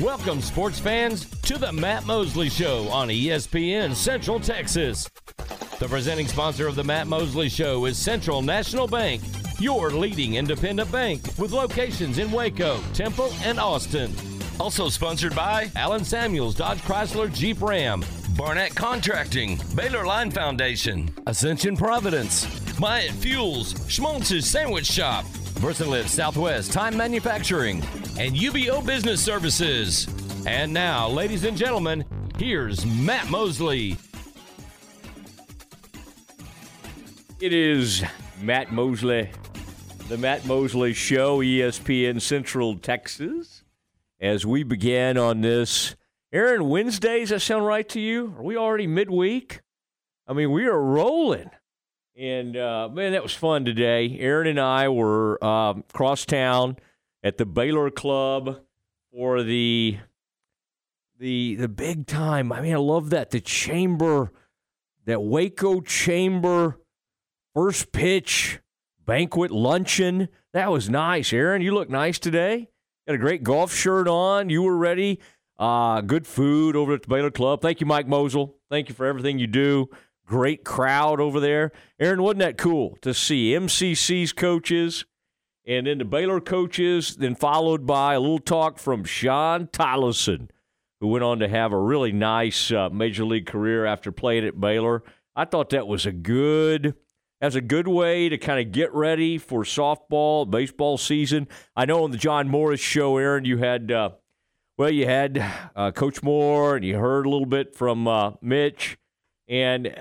Welcome, sports fans, to the Matt Mosley Show on ESPN Central Texas. The presenting sponsor of the Matt Mosley Show is Central National Bank, your leading independent bank with locations in Waco, Temple, and Austin. Also sponsored by Allen Samuels Dodge Chrysler Jeep Ram, Barnett Contracting, Baylor Line Foundation, Ascension Providence, Myatt Fuels, Schmaltz's Sandwich Shop, Versalift Southwest Time Manufacturing, and UBO Business Services. And now, ladies and gentlemen, here's Matt Mosley. It is Matt Mosley, the Matt Mosley Show, ESPN Central Texas. As we began on this, Aaron, Wednesdays, that sound right to you? Are we already midweek? I mean, we are rolling. And uh, man, that was fun today. Aaron and I were um, cross town at the Baylor Club for the the the big time. I mean, I love that the chamber, that Waco chamber first pitch banquet luncheon. That was nice, Aaron. You look nice today. Got a great golf shirt on. You were ready. Uh, good food over at the Baylor Club. Thank you, Mike Mosel. Thank you for everything you do. Great crowd over there. Aaron, wasn't that cool to see MCC's coaches and then the Baylor coaches, then followed by a little talk from Shawn Tolleson, who went on to have a really nice uh, major league career after playing at Baylor. I thought that was a good as a good way to kind of get ready for softball, baseball season. I know on the John Morris show, Aaron, you had uh, well, you had uh, Coach Moore, and you heard a little bit from uh, Mitch, and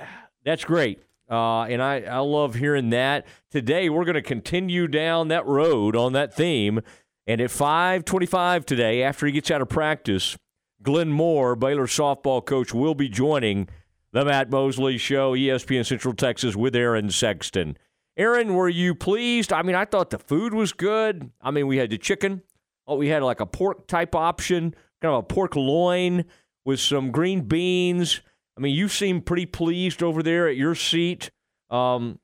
that's great. Uh, and I, I love hearing that. Today, we're going to continue down that road on that theme. And at 525 today, after he gets out of practice, Glenn Moore, Baylor softball coach, will be joining the Matt Mosley Show, ESPN Central Texas, with Aaron Sexton. Aaron, were you pleased? I mean, I thought the food was good. I mean, we had the chicken. Oh, we had like a pork type option, kind of a pork loin with some green beans I mean, you seem pretty pleased over there at your seat. Um,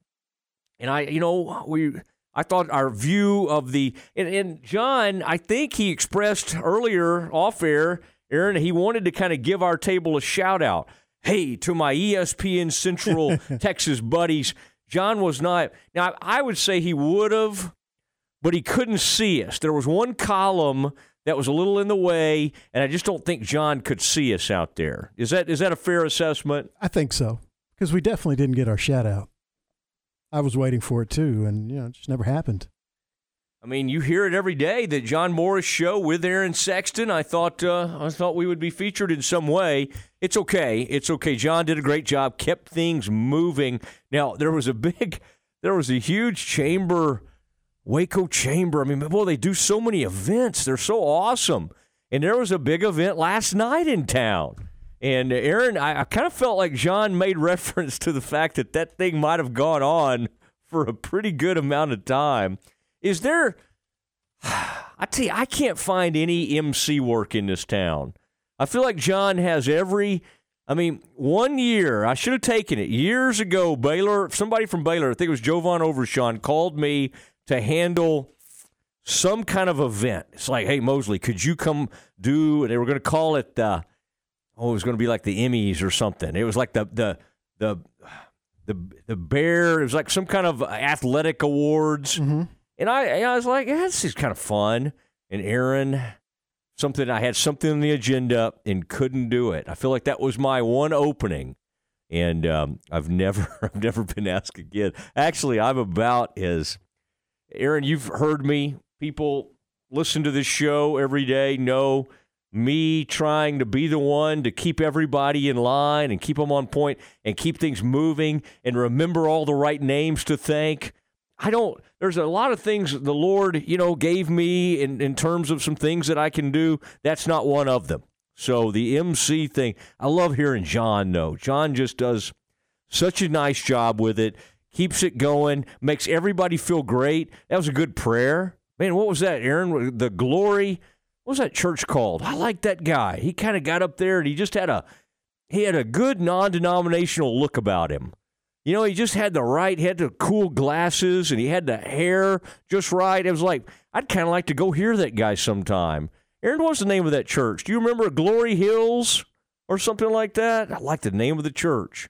and I, you know, we, I thought our view of the, and, and John, I think he expressed earlier off air, Aaron, he wanted to kind of give our table a shout out. Hey, to my ESPN Central Texas buddies, John was not. Now, I would say he would have, but he couldn't see us. There was one column that was a little in the way, and I just don't think John could see us out there. Is that is that a fair assessment? I think so because we definitely didn't get our shout out. I was waiting for it too, and you know, it just never happened. I mean, you hear it every day. that John Morris show with Aaron Sexton. I thought uh, I thought we would be featured in some way. It's okay. It's okay. John did a great job. Kept things moving. Now there was a big, there was a huge chamber Waco Chamber. I mean, boy, they do so many events. They're so awesome. And there was a big event last night in town. And Aaron, I, I kind of felt like John made reference to the fact that that thing might have gone on for a pretty good amount of time. Is there? I tell you, I can't find any MC work in this town. I feel like John has every. I mean, one year I should have taken it years ago. Baylor, somebody from Baylor, I think it was Jovan Overshown, called me to handle some kind of event. It's like, hey, Mosley, could you come do? They were going to call it, uh, oh, it was going to be like the Emmys or something. It was like the the the the the bear. It was like some kind of athletic awards. Mm-hmm. And I, I was like, yeah, this is kind of fun. And Aaron, something I had something on the agenda and couldn't do it. I feel like that was my one opening, and um, I've never I've never been asked again. Actually, I'm about as Aaron, you've heard me. People listen to this show every day know me trying to be the one to keep everybody in line and keep them on point and keep things moving and remember all the right names to thank. I don't, there's a lot of things the Lord, you know, gave me in, in terms of some things that I can do. That's not one of them. So the MC thing, I love hearing John know. John just does such a nice job with it keeps it going, makes everybody feel great. That was a good prayer. Man, what was that, Aaron? The glory. What was that church called? I like that guy. He kind of got up there and he just had a he had a good non-denominational look about him. You know, he just had the right, he had the cool glasses and he had the hair just right. It was like I'd kind of like to go hear that guy sometime. Aaron, what's the name of that church? Do you remember Glory Hills or something like that? I like the name of the church.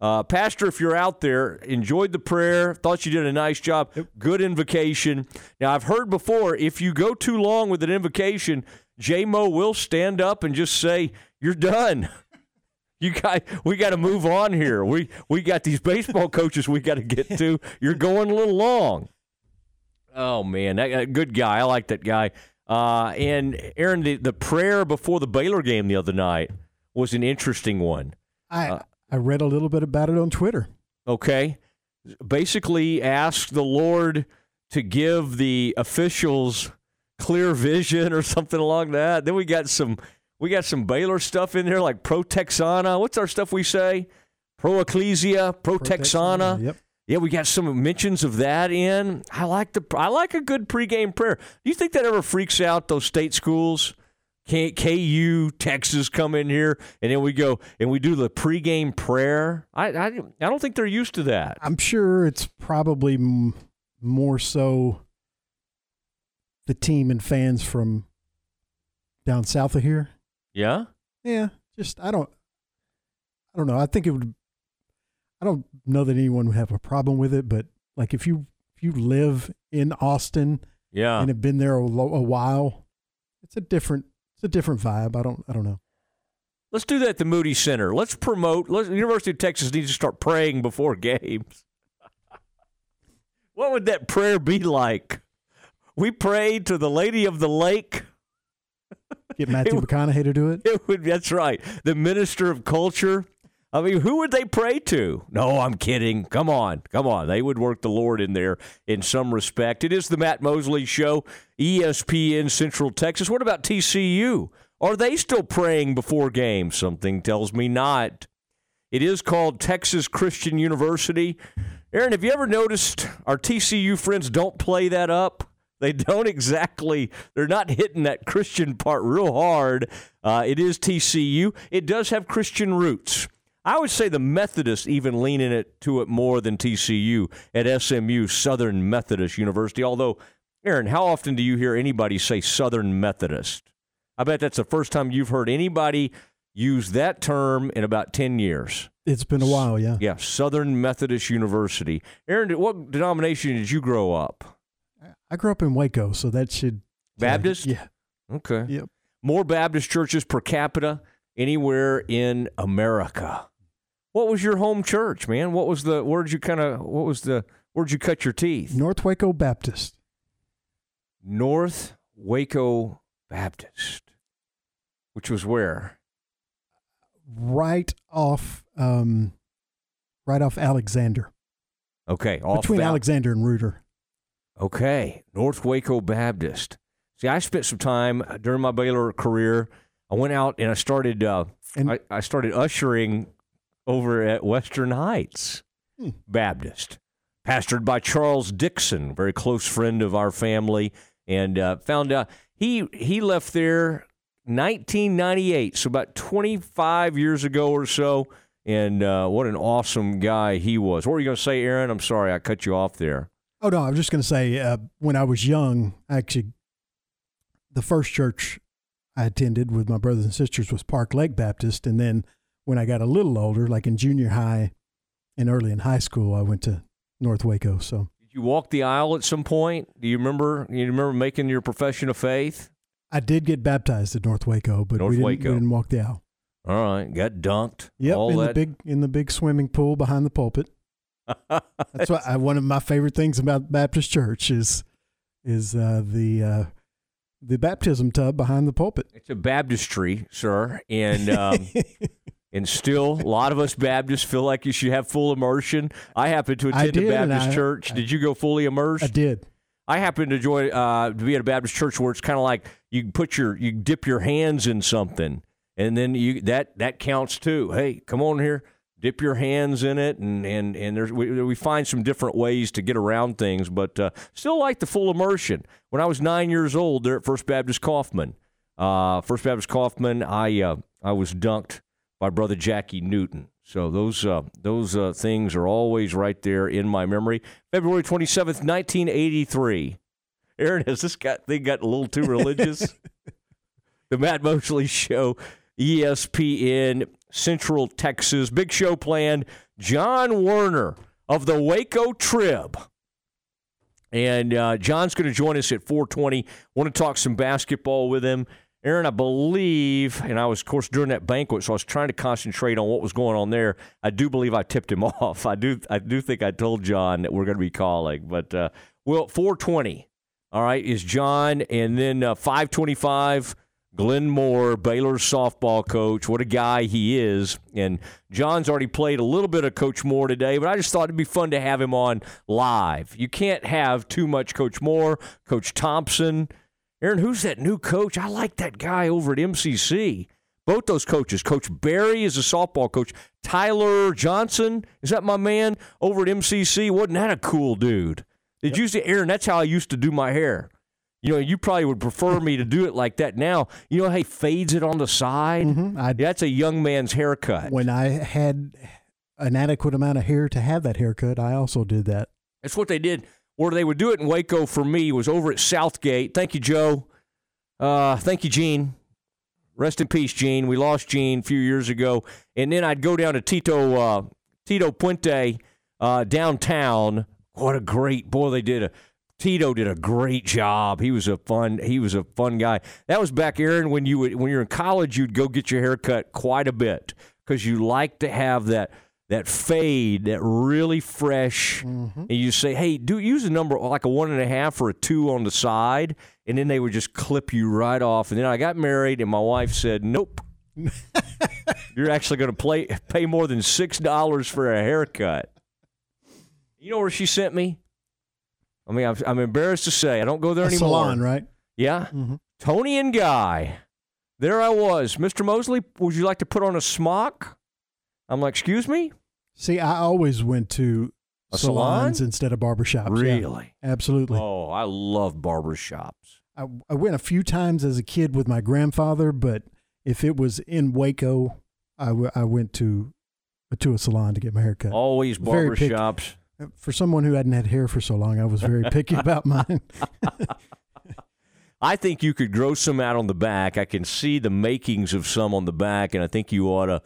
Uh, Pastor, if you're out there, enjoyed the prayer, thought you did a nice job, good invocation. Now, I've heard before if you go too long with an invocation, J Mo will stand up and just say, You're done. You got, we got to move on here. We we got these baseball coaches we got to get to. You're going a little long. Oh man, that, that good guy. I like that guy. Uh, and Aaron, the, the prayer before the Baylor game the other night was an interesting one. I Uh, I read a little bit about it on Twitter. Okay, basically ask the Lord to give the officials clear vision or something along that. Then we got some we got some Baylor stuff in there like pro Texana. What's our stuff we say? Pro Ecclesia, pro Texana. Yep. Yeah, we got some mentions of that in. I like the I like a good pregame prayer. Do you think that ever freaks out those state schools? K, KU, Texas come in here, and then we go and we do the pregame prayer. I I, I don't think they're used to that. I'm sure it's probably m- more so the team and fans from down south of here. Yeah, Yeah, just I don't I don't know. I think it would I don't know that anyone would have a problem with it, but like if you if you live in Austin yeah. and have been there a, a while, it's a different a different vibe. I don't I don't know. Let's do that at the Moody Center. Let's promote. Let's, University of Texas needs to start praying before games. what would that prayer be like? We pray to the Lady of the Lake. Get Matthew It- McConaughey to do it. It would. That's right. The minister of culture. I mean, who would they pray to? No, I'm kidding. Come on, come on. They would work the Lord in there in some respect. It is the Matt Mosley Show, ESPN Central Texas. What about TCU? Are they still praying before games? Something tells me not. It is called Texas Christian University. Aaron, have you ever noticed our TCU friends don't play that up? They don't exactly, they're not hitting that Christian part real hard. Uh, it is TCU. It does have Christian roots. I would say the Methodists even lean in it to it more than TCU at SMU, Southern Methodist University. Although, Aaron, how often do you hear anybody say Southern Methodist? I bet that's the first time you've heard anybody use that term in about 10 years. It's been a while, yeah. Yeah, Southern Methodist University. Aaron, what denomination did you grow up? I grew up in Waco, so that should Baptist? Yeah. Okay. Yep. More Baptist churches per capita anywhere in America. What was your home church, man? What was the where'd you kind of what was the where'd you cut your teeth? North Waco Baptist. North Waco Baptist. Which was where? Right off um right off Alexander. Okay, off between Val- Alexander and Reuter. Okay, North Waco Baptist. See, I spent some time during my Baylor career. I went out and I started. Uh, And- I, I started ushering over at Western Heights Hmm. Baptist, pastored by Charles Dixon, very close friend of our family, and uh, found out he he left there 1998, so about 25 years ago or so. And uh, what an awesome guy he was. What were you going to say, Aaron? I'm sorry I cut you off there. Oh no, I was just going to say uh, when I was young, actually, the first church I attended with my brothers and sisters was Park Lake Baptist, and then when I got a little older, like in junior high and early in high school, I went to North Waco. So Did you walk the aisle at some point? Do you remember? You remember making your profession of faith? I did get baptized at North Waco, but North we, didn't, Waco. we didn't walk the aisle. All right, got dunked. Yep, all in that. the big in the big swimming pool behind the pulpit. That's why I, one of my favorite things about Baptist Church is is uh, the uh, the baptism tub behind the pulpit. it's a baptistry, sir, and um, and still a lot of us Baptists feel like you should have full immersion. I happen to attend a did, and Baptist I- church. I- did you go fully immersed? I did. I happen to join uh, to be at a Baptist church where it's kind of like you put your you dip your hands in something, and then you that that counts too. Hey, come on here, dip your hands in it, and and and there's we, we find some different ways to get around things, but uh, still like the full immersion. When I was nine years old, there at First Baptist Kaufman, uh, First Baptist Kaufman, I uh, I was dunked by brother Jackie Newton. So those uh, those uh, things are always right there in my memory. February twenty seventh, nineteen eighty three. Aaron, has this got thing got a little too religious? the Matt Mosley Show, ESPN Central Texas. Big show planned. John Werner of the Waco Trib. And uh, John's going to join us at 420. Want to talk some basketball with him. Aaron, I believe, and I was, of course, during that banquet, so I was trying to concentrate on what was going on there. I do believe I tipped him off. I do, I do think I told John that we're going to be calling. But uh, well, 420, all right, is John, and then uh, 525. Glenn Moore, Baylor's softball coach. What a guy he is. And John's already played a little bit of Coach Moore today, but I just thought it'd be fun to have him on live. You can't have too much Coach Moore, Coach Thompson. Aaron, who's that new coach? I like that guy over at MCC. Both those coaches. Coach Barry is a softball coach. Tyler Johnson, is that my man over at MCC? Wasn't that a cool dude? Did yep. you see, Aaron? That's how I used to do my hair. You know, you probably would prefer me to do it like that now. You know how he fades it on the side? Mm-hmm. That's a young man's haircut. When I had an adequate amount of hair to have that haircut, I also did that. That's what they did where they would do it in Waco for me was over at Southgate. Thank you, Joe. Uh, thank you, Gene. Rest in peace, Gene. We lost Gene a few years ago. And then I'd go down to Tito uh, Tito Puente uh, downtown. What a great boy they did a Tito did a great job. He was a fun he was a fun guy. That was back, Aaron, when you would, when you're in college, you'd go get your hair cut quite a bit because you like to have that that fade, that really fresh, mm-hmm. and you say, "Hey, do use a number like a one and a half or a two on the side," and then they would just clip you right off. And then I got married, and my wife said, "Nope, you're actually going to play pay more than six dollars for a haircut." You know where she sent me? I mean, I'm, I'm embarrassed to say I don't go there a anymore. Salon, right? Yeah, mm-hmm. Toni and Guy. There I was, Mr. Mosley. Would you like to put on a smock? I'm like, excuse me? See, I always went to a salons salon? instead of barbershops. Really? Yeah, absolutely. Oh, I love barbershops. I, I went a few times as a kid with my grandfather, but if it was in Waco, I, w- I went to to a salon to get my hair cut. Always barbershops. For someone who hadn't had hair for so long, I was very picky about mine. I think you could grow some out on the back. I can see the makings of some on the back, and I think you ought to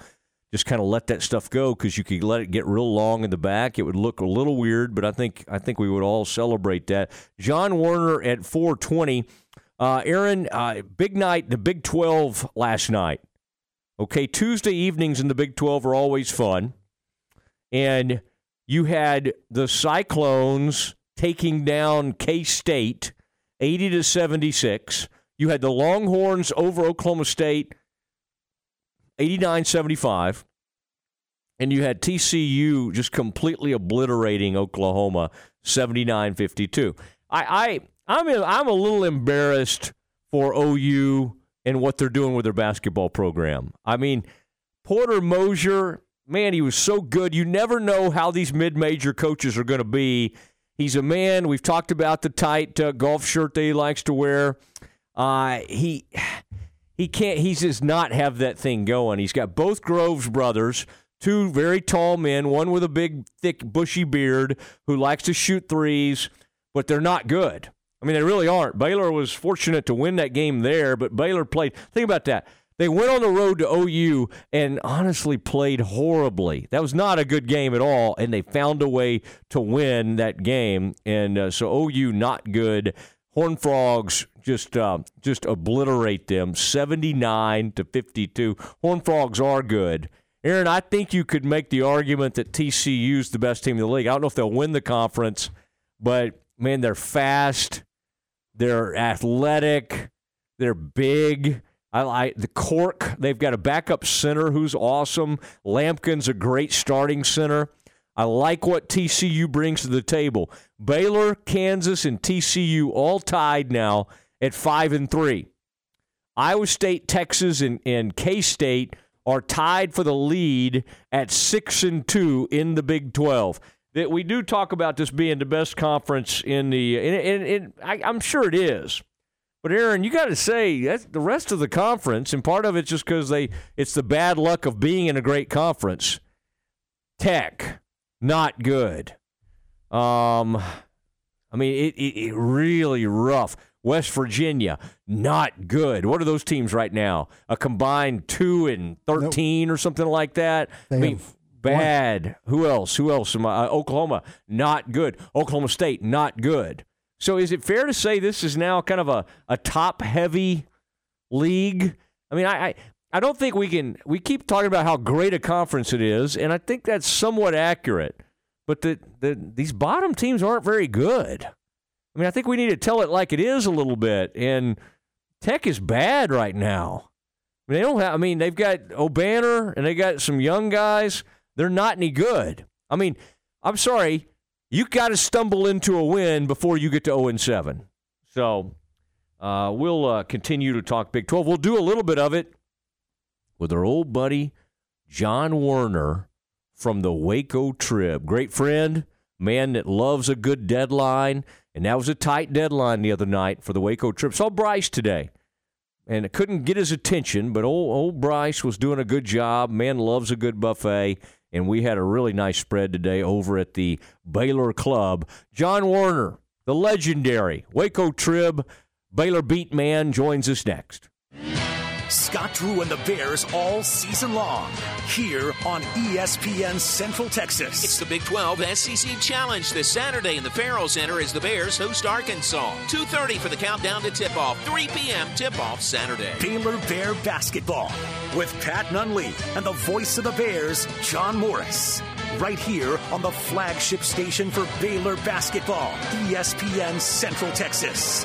just kind of let that stuff go because you could let it get real long in the back. It would look a little weird, but I think I think we would all celebrate that. John Werner at 420. Uh, Aaron, uh, big night, the Big 12 last night. Okay, Tuesday evenings in the Big 12 are always fun. And you had the Cyclones taking down K State 80 to 76. You had the Longhorns over Oklahoma State 89 75. And you had TCU just completely obliterating Oklahoma 79 52. I, I, I'm, I'm a little embarrassed for OU and what they're doing with their basketball program. I mean, Porter Moser, man, he was so good. You never know how these mid major coaches are going to be. He's a man. We've talked about the tight uh, golf shirt that he likes to wear. Uh, he he can't he does not have that thing going. He's got both Groves brothers, two very tall men, one with a big thick bushy beard who likes to shoot threes, but they're not good. I mean, they really aren't. Baylor was fortunate to win that game there, but Baylor played. Think about that. They went on the road to OU and honestly played horribly. That was not a good game at all, and they found a way to win that game. And uh, so OU not good. Horn Frogs just uh, just obliterate them 79 to 52. Horn Frogs are good. Aaron, I think you could make the argument that TCU is the best team in the league. I don't know if they'll win the conference, but man, they're fast, they're athletic, they're big. I like the Cork. They've got a backup center who's awesome. Lampkin's a great starting center. I like what TCU brings to the table. Baylor, Kansas, and TCU all tied now at five and three. Iowa State, Texas, and, and K State are tied for the lead at six and two in the Big Twelve. That we do talk about this being the best conference in the, and, and, and I, I'm sure it is. But Aaron, you got to say that's the rest of the conference, and part of it's just because they it's the bad luck of being in a great conference. Tech, not good. Um, I mean, it, it, it really rough. West Virginia, not good. What are those teams right now? A combined two and thirteen nope. or something like that. They I mean, bad. Who else? Who else? am Uh, Oklahoma, not good. Oklahoma State, not good. So is it fair to say this is now kind of a, a top heavy league? I mean, I, I I don't think we can. We keep talking about how great a conference it is, and I think that's somewhat accurate. But the, the these bottom teams aren't very good. I mean, I think we need to tell it like it is a little bit. And Tech is bad right now. I mean, they don't have. I mean, they've got Obanor and they got some young guys. They're not any good. I mean, I'm sorry, you got to stumble into a win before you get to 0 and 7. So uh, we'll uh, continue to talk Big 12. We'll do a little bit of it with our old buddy John Werner from the Waco Trib. Great friend, man that loves a good deadline. And that was a tight deadline the other night for the Waco Trib. Saw Bryce today and it couldn't get his attention, but old, old Bryce was doing a good job. Man loves a good buffet and we had a really nice spread today over at the Baylor Club. John Werner, the legendary Waco Trib Baylor beat man, joins us next. Scott Drew and the Bears all season long here on ESPN Central Texas. It's the Big 12 SEC Challenge this Saturday in the Ferrell Center as the Bears host Arkansas. 2.30 for the countdown to tip-off. 3 p.m. tip-off Saturday. Baylor Bear Basketball with Pat Nunley and the voice of the Bears, John Morris. Right here on the flagship station for Baylor Basketball, ESPN Central Texas.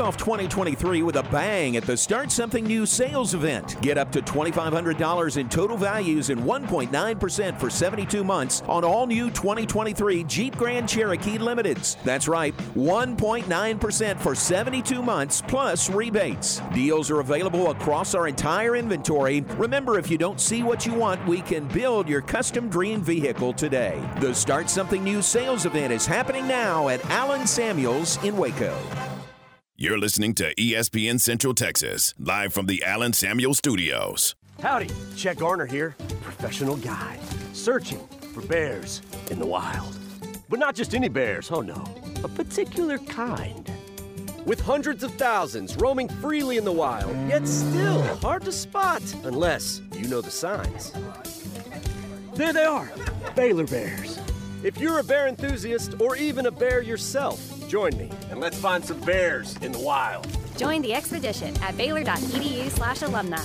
Off 2023 with a bang at the Start Something New sales event. Get up to $2,500 in total values and 1.9% for 72 months on all new 2023 Jeep Grand Cherokee Limiteds. That's right, 1.9% for 72 months plus rebates. Deals are available across our entire inventory. Remember, if you don't see what you want, we can build your custom dream vehicle today. The Start Something New sales event is happening now at Allen Samuels in Waco. You're listening to ESPN Central Texas, live from the Allen Samuel Studios. Howdy, Chet Garner here, professional guide, searching for bears in the wild. But not just any bears, oh no, a particular kind. With hundreds of thousands roaming freely in the wild, yet still hard to spot unless you know the signs. There they are, Baylor Bears. If you're a bear enthusiast or even a bear yourself, Join me and let's find some bears in the wild. Join the expedition at baylor.edu slash alumni.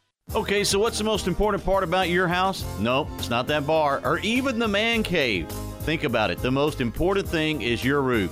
Okay, so what's the most important part about your house? Nope, it's not that bar or even the man cave. Think about it. The most important thing is your roof.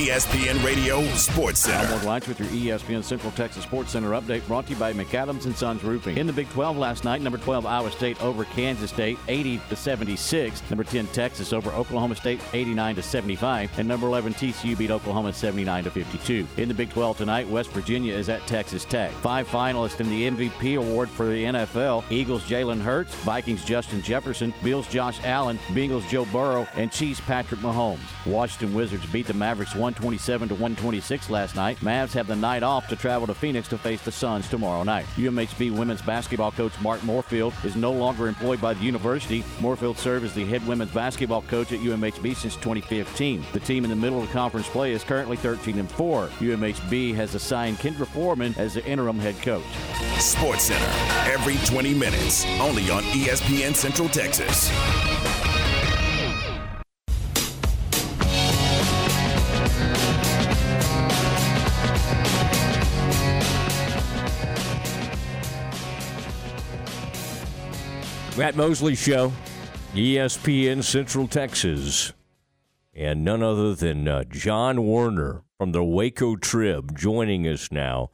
ESPN Radio Sports Center. Ward Lights with your ESPN Central Texas Sports Center update brought to you by McAdams and Sons Roofing. In the Big 12 last night, number 12 Iowa State over Kansas State 80 to 76. Number 10 Texas over Oklahoma State 89 to 75, and number 11 TCU beat Oklahoma 79 to 52. In the Big 12 tonight, West Virginia is at Texas Tech. Five finalists in the MVP award for the NFL: Eagles Jalen Hurts, Vikings Justin Jefferson, Bills Josh Allen, Bengals Joe Burrow, and Chiefs Patrick Mahomes. Washington Wizards beat the Mavericks 127 to 126 last night. Mavs have the night off to travel to Phoenix to face the Suns tomorrow night. UMHB women's basketball coach Mark Morefield is no longer employed by the university. Morefield served as the head women's basketball coach at UMHB since 2015. The team in the middle of conference play is currently 13 and 4. UMHB has assigned Kendra Foreman as the interim head coach. Sports Center every 20 minutes, only on ESPN Central Texas. Matt Mosley Show, ESPN Central Texas. And none other than uh, John Werner from the Waco Trib joining us now.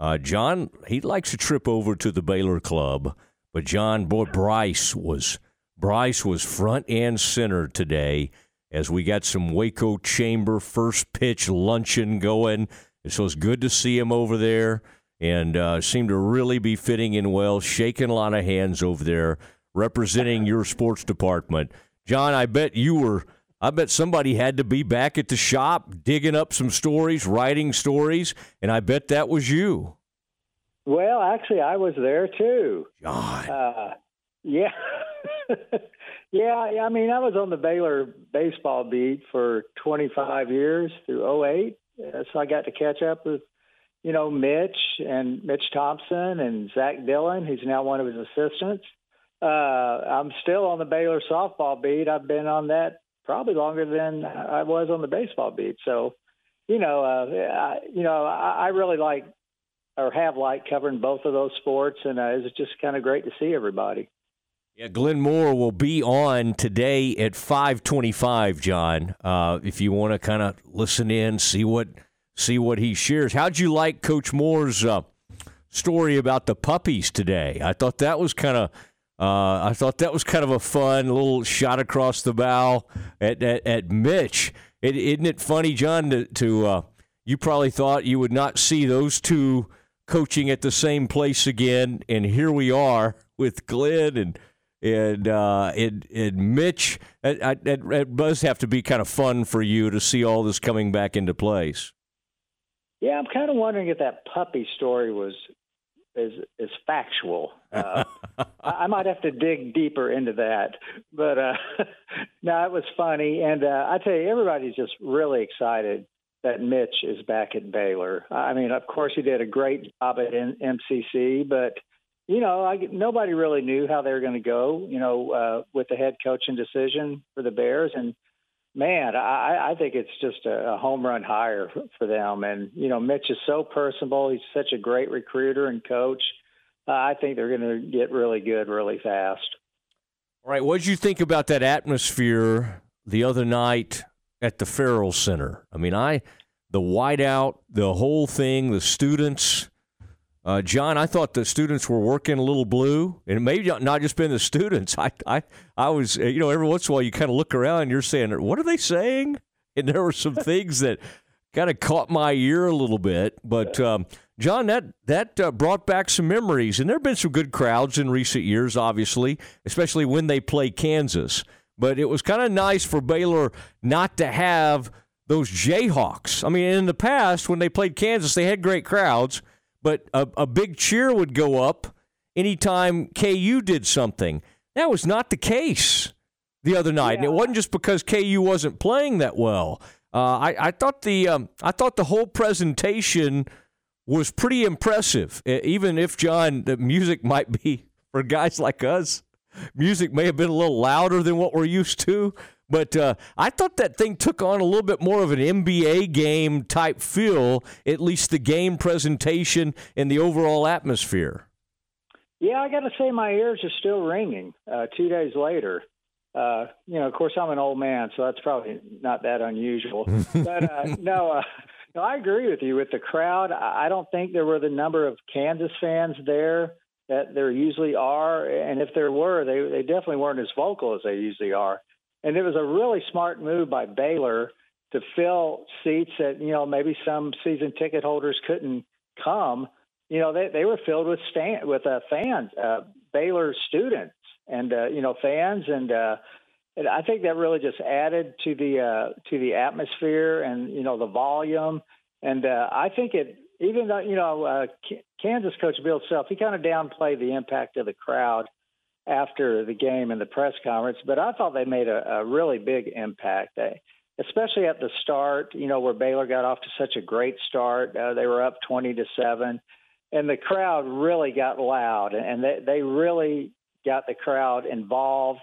Uh, John, he likes to trip over to the Baylor Club, but John, boy, Bryce was Bryce was front and center today as we got some Waco Chamber first pitch luncheon going. So it's good to see him over there and uh, seemed to really be fitting in well, shaking a lot of hands over there, representing your sports department. John, I bet you were. I bet somebody had to be back at the shop digging up some stories, writing stories, and I bet that was you. Well, actually, I was there too. John. Uh, yeah. yeah, I mean, I was on the Baylor baseball beat for 25 years through 08. Uh, So I got to catch up with, you know, Mitch and Mitch Thompson and Zach Dillon, who's now one of his assistants. Uh, I'm still on the Baylor softball beat. I've been on that probably longer than I was on the baseball beat. So, you know, uh, I, you know, I, I really like or have liked covering both of those sports, and uh, it's just kind of great to see everybody. Yeah, Glenn Moore will be on today at 525, John. Uh, if you want to kind of listen in, see what see what he shares. How'd you like Coach Moore's uh, story about the puppies today? I thought that was kind of uh, I thought that was kind of a fun little shot across the bow at at, at Mitch. It, isn't it funny, John? To, to uh, you probably thought you would not see those two coaching at the same place again, and here we are with Glenn and and uh, and, and Mitch. It, it, it does have to be kind of fun for you to see all this coming back into place. Yeah, I'm kind of wondering if that puppy story was is is factual. Uh, I might have to dig deeper into that, but uh, no, it was funny, and uh, I tell you, everybody's just really excited that Mitch is back at Baylor. I mean, of course, he did a great job at N- MCC, but you know, I, nobody really knew how they were going to go. You know, uh, with the head coaching decision for the Bears, and man, I, I think it's just a, a home run hire for, them. And you know, Mitch is so personable. He's such a great recruiter and coach. Uh, I think they're going to get really good really fast. All right, what did you think about that atmosphere the other night at the Ferrell Center? I mean, I the whiteout, the whole thing, the students. Uh, John, I thought the students were working a little blue, and maybe not just been the students. I, I, I was, you know, every once in a while you kind of look around and you're saying, "What are they saying?" And there were some things that kind of caught my ear a little bit. But um, John, that that uh, brought back some memories, and there have been some good crowds in recent years, obviously, especially when they play Kansas. but it was kind of nice for Baylor not to have those Jayhawks. I mean, in the past, when they played Kansas, they had great crowds, but a, a big cheer would go up anytime KU did something. That was not the case the other night, yeah. and it wasn't just because KU wasn't playing that well. Uh, I, I, thought the um, I thought the whole presentation was pretty impressive. Even if John, the music might be for guys like us, music may have been a little louder than what we're used to. But uh, I thought that thing took on a little bit more of an NBA game type feel, at least the game presentation and the overall atmosphere. Yeah, I got to say, my ears are still ringing uh, two days later. Uh, you know, of course, I'm an old man, so that's probably not that unusual. but uh, no, uh, no, I agree with you. With the crowd, I don't think there were the number of Kansas fans there that there usually are, and if there were, they they definitely weren't as vocal as they usually are. And it was a really smart move by Baylor to fill seats that you know maybe some season ticket holders couldn't come. You know, they they were filled with stand with uh, fans, uh, Baylor students and uh, you know fans and uh, and I think that really just added to the uh, to the atmosphere and you know the volume and uh, I think it even though you know uh, Kansas coach Bill Self he kind of downplayed the impact of the crowd after the game and the press conference, but I thought they made a, a really big impact. They, especially at the start, you know, where Baylor got off to such a great start. Uh, they were up 20 to 7, and the crowd really got loud, and they, they really got the crowd involved,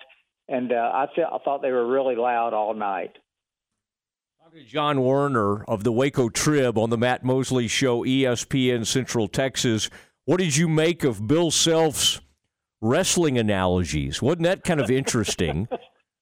and uh, I, th- I thought they were really loud all night. John Werner of the Waco Trib on the Matt Mosley Show, ESPN Central Texas. What did you make of Bill Self's wrestling analogies? Wasn't that kind of interesting?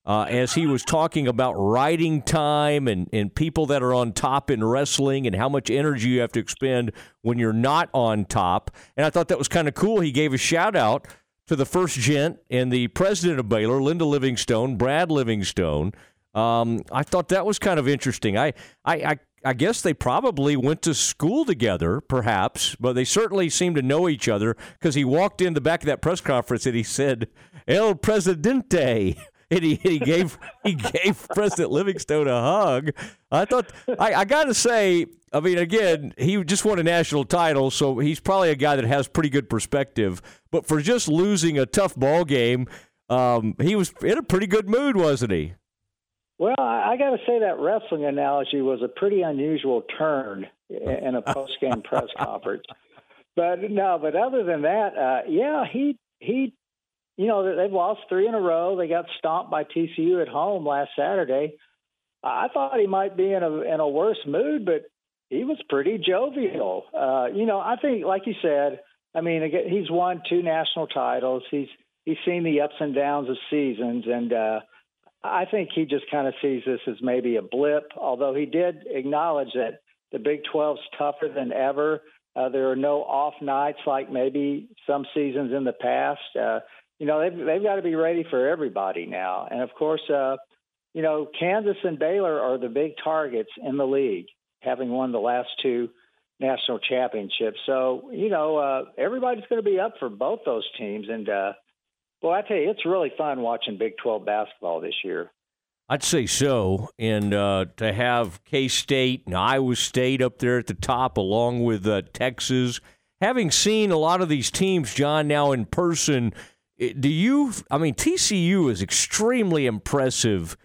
uh, as he was talking about riding time and, and people that are on top in wrestling and how much energy you have to expend when you're not on top. And I thought that was kind of cool. He gave a shout out to the first gent and the president of Baylor, Linda Livingstone, Brad Livingstone. Um, I thought that was kind of interesting. I, I, I, I, guess they probably went to school together, perhaps, but they certainly seemed to know each other because he walked in the back of that press conference and he said, El Presidente. And he, he gave he gave President Livingstone a hug. I thought I, I got to say, I mean, again, he just won a national title, so he's probably a guy that has pretty good perspective. But for just losing a tough ball game, um, he was in a pretty good mood, wasn't he? Well, I got to say that wrestling analogy was a pretty unusual turn in a post-game press conference. But no, but other than that, uh, yeah, he he, you know, they've lost three in a row. They got stomped by TCU at home last Saturday. I thought he might be in a in a worse mood, but he was pretty jovial. Uh, you know, I think, like you said, I mean, again, he's won two national titles. He's he's seen the ups and downs of seasons, and uh, I think he just kind of sees this as maybe a blip. Although he did acknowledge that the Big 12's tougher than ever. Uh, there are no off nights like maybe some seasons in the past. Uh, you know, they've they've got to be ready for everybody now, and of course, uh, you know, Kansas and Baylor are the big targets in the league having won the last two national championships. So, you know, uh, everybody's going to be up for both those teams. And, uh, well, I tell you, it's really fun watching Big 12 basketball this year. I'd say so. And uh, to have K State and Iowa State up there at the top, along with uh, Texas, having seen a lot of these teams, John, now in person, do you, I mean, TCU is extremely impressive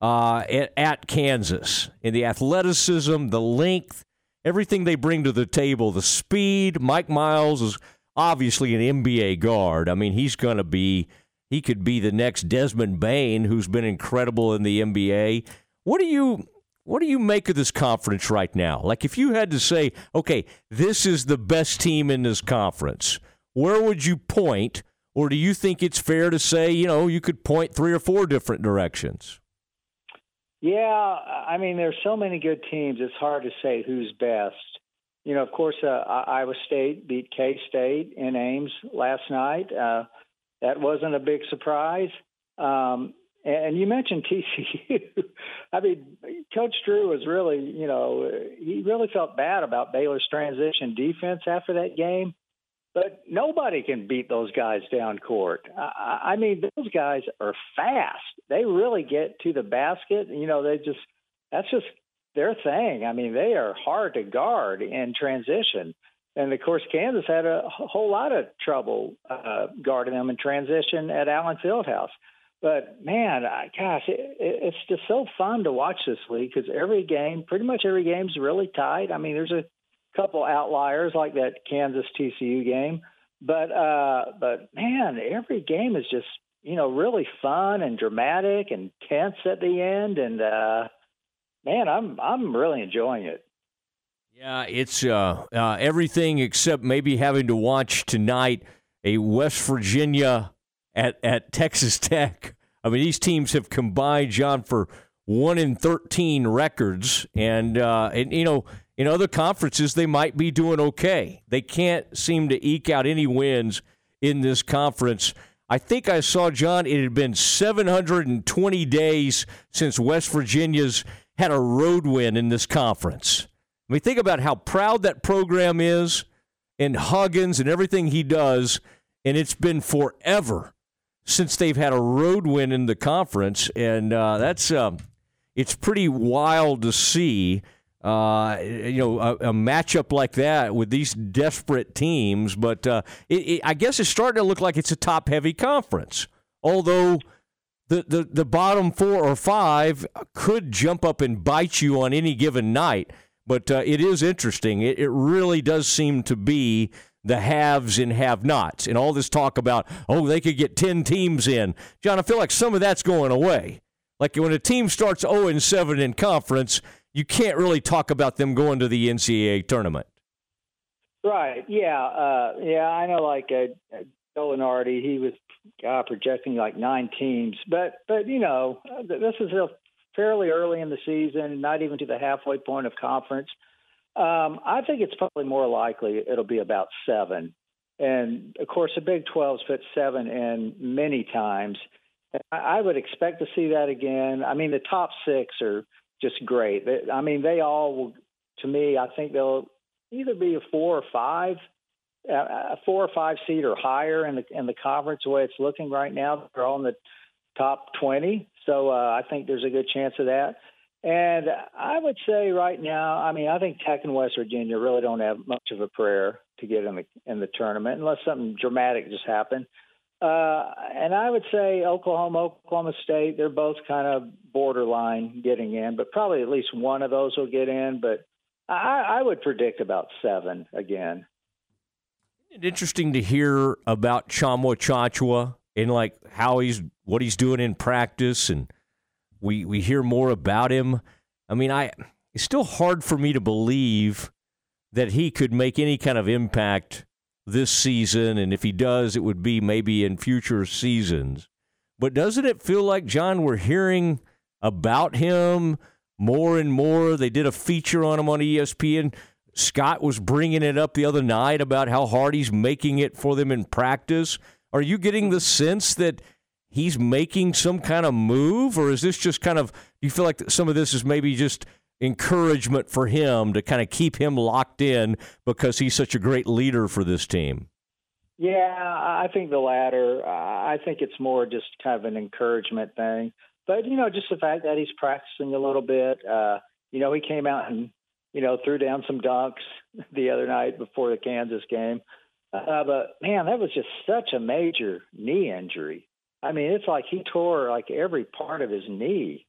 uh, at, at Kansas in the athleticism, the length, everything they bring to the table, the speed. Mike Miles is obviously an NBA guard. I mean, he's going to be, he could be the next Desmond Bane, who's been incredible in the NBA. What do you, what do you make of this conference right now? Like, if you had to say, okay, this is the best team in this conference, where would you point? Or do you think it's fair to say, you know, you could point three or four different directions? Yeah, I mean, there's so many good teams. It's hard to say who's best. You know, of course, uh, Iowa State beat K State in Ames last night. Uh, that wasn't a big surprise. Um, and you mentioned TCU. I mean, Coach Drew was really, you know, he really felt bad about Baylor's transition defense after that game. but nobody can beat those guys down court. I, I mean, those guys are fast. They really get to the basket. You know, they just that's just their thing. I mean, they are hard to guard in transition. And of course, Kansas had a whole lot of trouble uh, guarding them in transition at Allen Fieldhouse. But man, I, gosh, it, it's just so fun to watch this league because every game, pretty much every game, is really tight. I mean, there's a couple outliers like that Kansas TCU game, but uh, but man, every game is just you know really fun and dramatic and tense at the end, and uh, man, I'm I'm really enjoying it. Yeah, it's uh, uh, everything except maybe having to watch tonight a West Virginia at at Texas Tech. I mean, these teams have combined, John, for one in thirteen records, and uh, and you know, in other conferences they might be doing okay. They can't seem to eke out any wins in this conference. I think I saw John. It had been 720 days since West Virginia's had a road win in this conference. I mean, think about how proud that program is and Huggins and everything he does, and it's been forever since they've had a road win in the conference, and uh, that's um, it's pretty wild to see. Uh, you know, a, a, matchup like that with these desperate teams, but uh, it, it, I guess it's starting to look like it's a top-heavy conference. Although the, the the bottom four or five could jump up and bite you on any given night. But uh, it is interesting. It, it really does seem to be the haves and have nots. And all this talk about, oh, they could get 10 teams in. John, I feel like some of that's going away. Like when a team starts 0 and 7 in conference, you can't really talk about them going to the NCAA tournament. Right. Yeah. Uh, yeah. I know. Like uh, Joe Lunardi, he was uh, projecting like nine teams, but but you know, this is a fairly early in the season, not even to the halfway point of conference. Um, I think it's probably more likely it'll be about seven. And of course, the Big 12's put seven in many times. I would expect to see that again. I mean, the top six are just great. I mean, they all to me, I think they'll either be a four or five, a four or five seed or higher in the in the conference. The way it's looking right now, they're all in the top 20. So uh, I think there's a good chance of that. And I would say right now, I mean, I think Tech and West Virginia really don't have much of a prayer to get in the in the tournament unless something dramatic just happened. Uh, and I would say Oklahoma, Oklahoma State, they're both kind of borderline getting in, but probably at least one of those will get in. But I, I would predict about seven again. Interesting to hear about Tchamwa Tchatchoua and like how he's what he's doing in practice, and we we hear more about him. I mean, I it's still hard for me to believe that he could make any kind of impact this season, and if he does, it would be maybe in future seasons. But doesn't it feel like John? We're hearing about him more and more. They did a feature on him on ESPN. Scott was bringing it up the other night about how hard he's making it for them in practice. Are you getting the sense that he's making some kind of move, or is this just kind of, you feel like some of this is maybe just encouragement for him to kind of keep him locked in because he's such a great leader for this team? Yeah, I think the latter. I think it's more just kind of an encouragement thing. But, you know, just the fact that he's practicing a little bit. Uh, you know, he came out and, you know, threw down some dunks the other night before the Kansas game. Uh, but man, that was just such a major knee injury. I mean, it's like he tore like every part of his knee.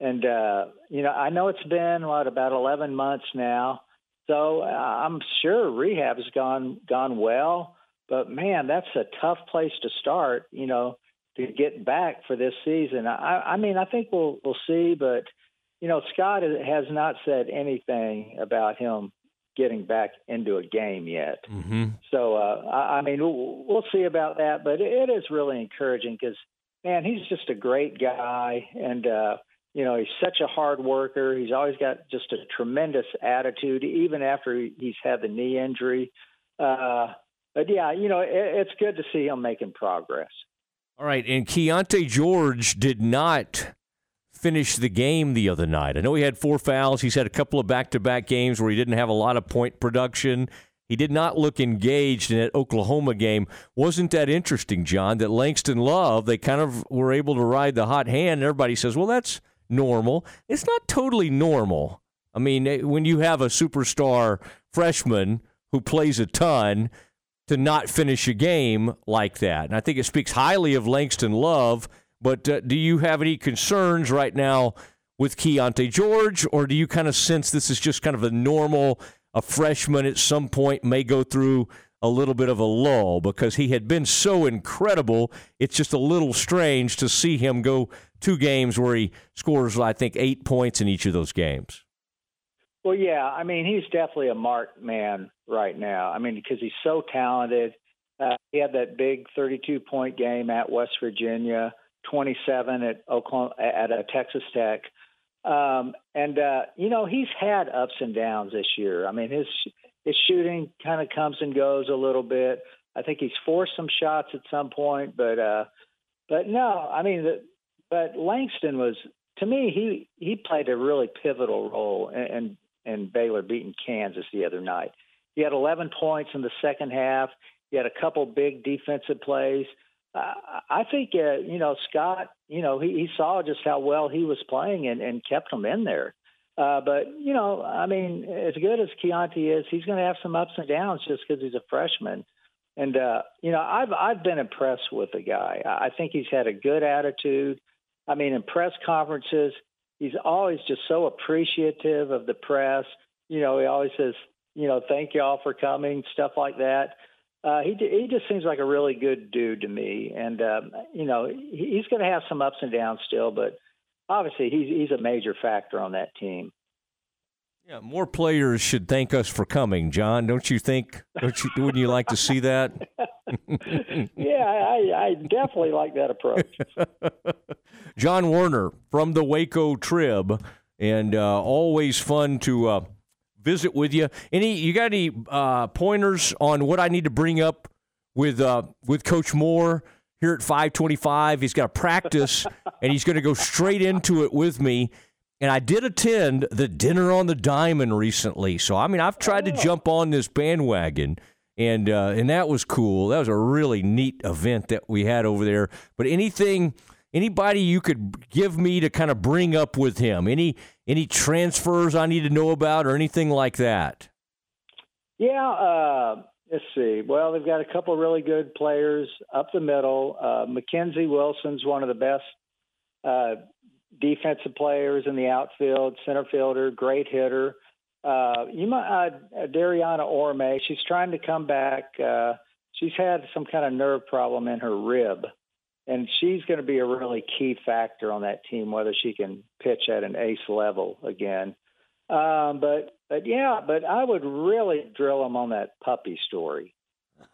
And uh, you know, I know it's been what about 11 months now. So uh, I'm sure rehab has gone gone well, but man, that's a tough place to start, you know, to get back for this season. I I mean, I think we'll we'll see, but you know, Scott has not said anything about him getting back into a game yet. Mm-hmm. So, uh, I, I mean, we'll, we'll see about that, but it is really encouraging because, man, he's just a great guy. And, uh, you know, he's such a hard worker. He's always got just a tremendous attitude, even after he's had the knee injury. Uh, but yeah, you know, it, it's good to see him making progress. All right. And Keyonte George did not finish the game the other night. I know he had four fouls. He's had a couple of back to back games where he didn't have a lot of point production. He did not look engaged in that Oklahoma game. Wasn't that interesting, John? That Langston Love, they kind of were able to ride the hot hand. Everybody says, well, that's normal. It's not totally normal. I mean, eh, when you have a superstar freshman who plays a ton to not finish a game like that. And I think it speaks highly of Langston Love. But uh, do you have any concerns right now with Keyonte George, or do you kind of sense this is just kind of a normal, a freshman at some point may go through a little bit of a lull because he had been so incredible. It's just a little strange to see him go two games where he scores, I think, eight points in each of those games. Well, yeah, I mean, he's definitely a marked man right now. I mean, because he's so talented. Uh, he had that big 32 point game at West Virginia, 27 at Oklahoma at a Texas Tech. Um, and uh, you know he's had ups and downs this year. I mean his his shooting kind of comes and goes a little bit. I think he's forced some shots at some point, but uh, but no, I mean, the, but Langston was to me he he played a really pivotal role in, in Baylor beating Kansas the other night. He had 11 points in the second half. He had a couple big defensive plays. I think uh, you know Scott. You know he, he saw just how well he was playing and, and kept him in there. Uh, but you know, I mean, as good as Keyonte is, he's going to have some ups and downs just because he's a freshman. And uh, you know, I've I've been impressed with the guy. I think he's had a good attitude. I mean, in press conferences, he's always just so appreciative of the press. You know, he always says, you know, thank you all for coming, stuff like that. Uh, he he just seems like a really good dude to me, and um, you know, he's going to have some ups and downs still, but obviously he's he's a major factor on that team. Yeah, more players should thank us for coming, John. Don't you think? Don't you? Wouldn't you like to see that? yeah, I, I definitely like that approach. John Werner from the Waco Trib, and uh, always fun to uh, visit with you. Any you got any uh, pointers on what I need to bring up with uh, with Coach Moore here at 525? He's got a practice, and he's going to go straight into it with me. And I did attend the dinner on the diamond recently, so I mean I've tried to jump on this bandwagon and uh, and that was cool. That was a really neat event that we had over there. But anything, anybody you could give me to kind of bring up with him, any any transfers I need to know about or anything like that? Yeah, uh, let's see. Well, they've got a couple really good players up the middle. Uh, Mackenzie Wilson's one of the best uh, defensive players in the outfield, center fielder, great hitter. Uh, you might uh, Dariana Orme. She's trying to come back. Uh, she's had some kind of nerve problem in her rib, and she's going to be a really key factor on that team, whether she can pitch at an ace level again. Um, but but yeah, but I would really drill them on that puppy story.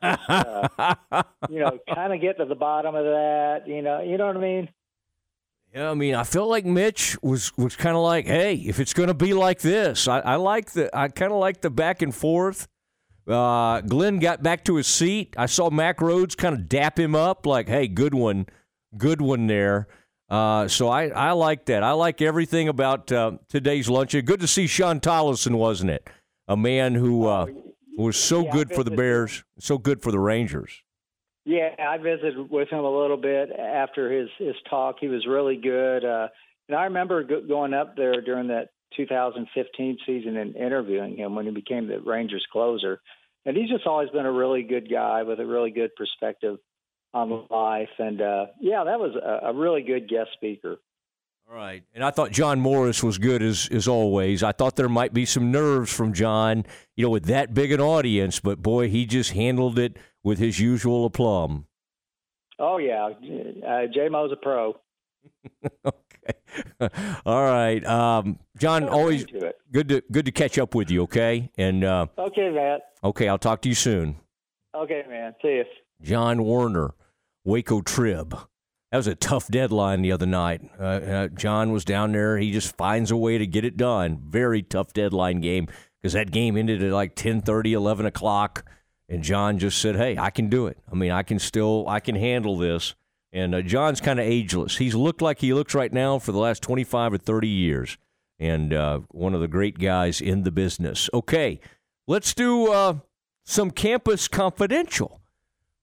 uh, you know, kind of get to the bottom of that. You know, you know what I mean. Yeah, I mean, I felt like Mitch was was kind of like, hey, if it's going to be like this, I, I like the I kind of like the back and forth. Uh, Glenn got back to his seat. I saw Mack Rhoades kind of dap him up, like, hey, good one, good one there. Uh, so I, I like that. I like everything about uh, today's lunch. Good to see Shawn Tolleson, wasn't it? A man who uh, was so Yeah, good for the. Bears, so good for the Rangers. Yeah, I visited with him a little bit after his his talk. He was really good, uh, and I remember go- going up there during that 2015 season and interviewing him when he became the Rangers closer. And he's just always been a really good guy with a really good perspective on life. And uh, yeah, that was a, a really good guest speaker. All right. And I thought John Morris was good as as always. I thought there might be some nerves from John, you know, with that big an audience, but boy, he just handled it with his usual aplomb. Oh yeah, uh, J Mo's a pro. All right. Um, John, always to good to good to catch up with you, okay? And uh, Okay, Matt. okay, I'll talk to you soon. Okay, man. See you. John Werner, Waco Trib. That was a tough deadline the other night. Uh, uh, John was down there. He just finds a way to get it done. Very tough deadline game because that game ended at like 10:30, 11 o'clock, and John just said, "Hey, I can do it. I mean, I can still, I can handle this." And uh, John's kind of ageless. He's looked like he looks right now for the last 25 or 30 years, and uh, one of the great guys in the business. Okay, let's do uh, some campus confidential.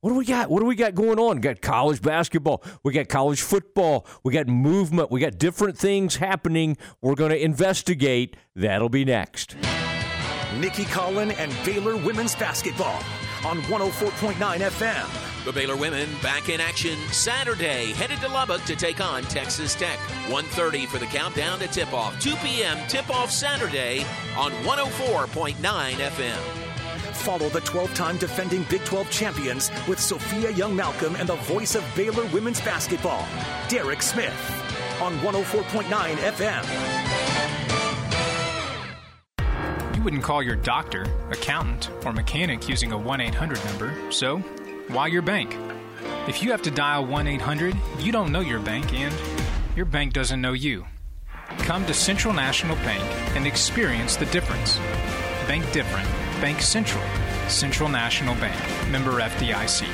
What do we got? What do we got going on? We got college basketball. We got college football. We got movement. We got different things happening. We're going to investigate. That'll be next. Nicki Collen and Baylor women's basketball on 104.9 FM. The Baylor women back in action Saturday, headed to Lubbock to take on Texas Tech. 1:30 for the countdown to tip-off. 2 p.m. tip-off Saturday on 104.9 FM. Follow the 12 time defending Big 12 champions with Sophia Young Malcolm and the voice of Baylor women's basketball, Derek Smith, on 104.9 FM. You wouldn't call your doctor, accountant, or mechanic using a 1 800 number, so why your bank? If you have to dial 1 800, you don't know your bank and your bank doesn't know you. Come to Central National Bank and experience the difference. Bank different. Bank Central. Central National Bank. Member FDIC.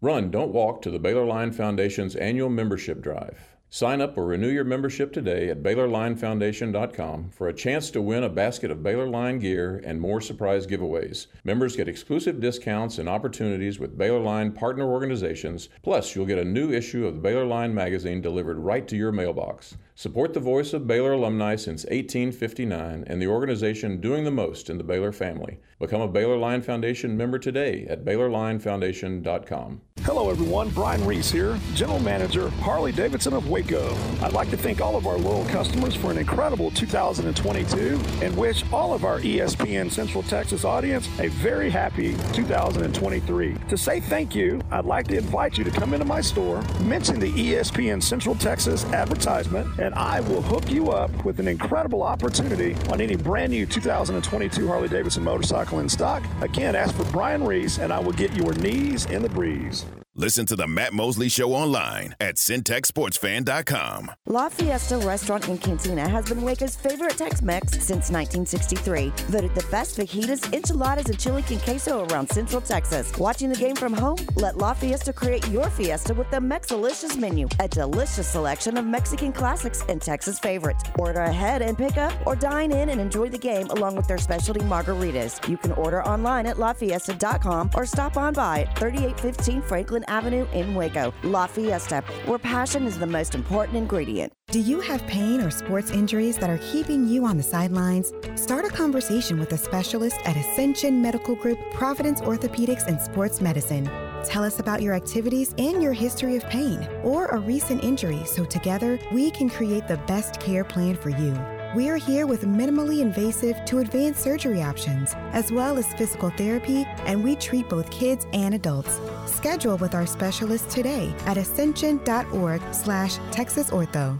Run, don't walk to the Baylor Line Foundation's annual membership drive. Sign up or renew your membership today at BaylorLineFoundation.com for a chance to win a basket of Baylor Line gear and more surprise giveaways. Members get exclusive discounts and opportunities with Baylor Line partner organizations. Plus, you'll get a new issue of the Baylor Line magazine delivered right to your mailbox. Support the voice of Baylor alumni since 1859 and the organization doing the most in the Baylor family. Become a Baylor Line Foundation member today at BaylorLineFoundation.com. Hello, everyone. Brian Reese here, General Manager, Harley Davidson of Waco. I'd like to thank all of our loyal customers for an incredible 2022 and wish all of our ESPN Central Texas audience a very happy 2023. To say thank you, I'd like to invite you to come into my store, mention the ESPN Central Texas advertisement, and I will hook you up with an incredible opportunity on any brand new 2022 Harley Davidson motorcycle in stock. Again, ask for Brian Reese, and I will get your knees in the breeze. Listen to the Matt Mosley Show online at syntechsportsfan.com. La Fiesta Restaurant and Cantina has been Waco's favorite Tex-Mex since 1963. Voted the best fajitas, enchiladas, and chili con queso around Central Texas. Watching the game from home? Let La Fiesta create your fiesta with the Mexalicious menu, a delicious selection of Mexican classics and Texas favorites. Order ahead and pick up, or dine in and enjoy the game along with their specialty margaritas. You can order online at lafiesta.com or stop on by at 3815 Franklin Avenue in Waco. La Fiesta, where passion is the most important ingredient. Do you have pain or sports injuries that are keeping you on the sidelines? Start a conversation with a specialist at Ascension Medical Group, Providence Orthopedics and Sports Medicine. Tell us about your activities and your history of pain or a recent injury so together we can create the best care plan for you. We're here with minimally invasive to advanced surgery options, as well as physical therapy, and we treat both kids and adults. Schedule with our specialist today at ascension.org slash texasortho.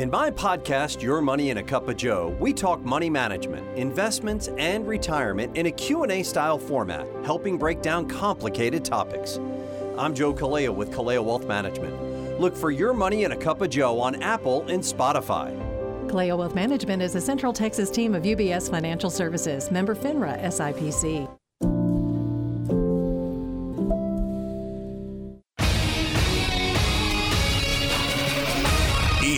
In my podcast, Your Money in a Cup of Joe, we talk money management, investments, and retirement in a Q&A style format, helping break down complicated topics. I'm Joe Kaleo with Kaleo Wealth Management. Look for Your Money in a Cup of Joe on Apple and Spotify. Kaleo Wealth Management is a Central Texas team of UBS Financial Services, member FINRA SIPC.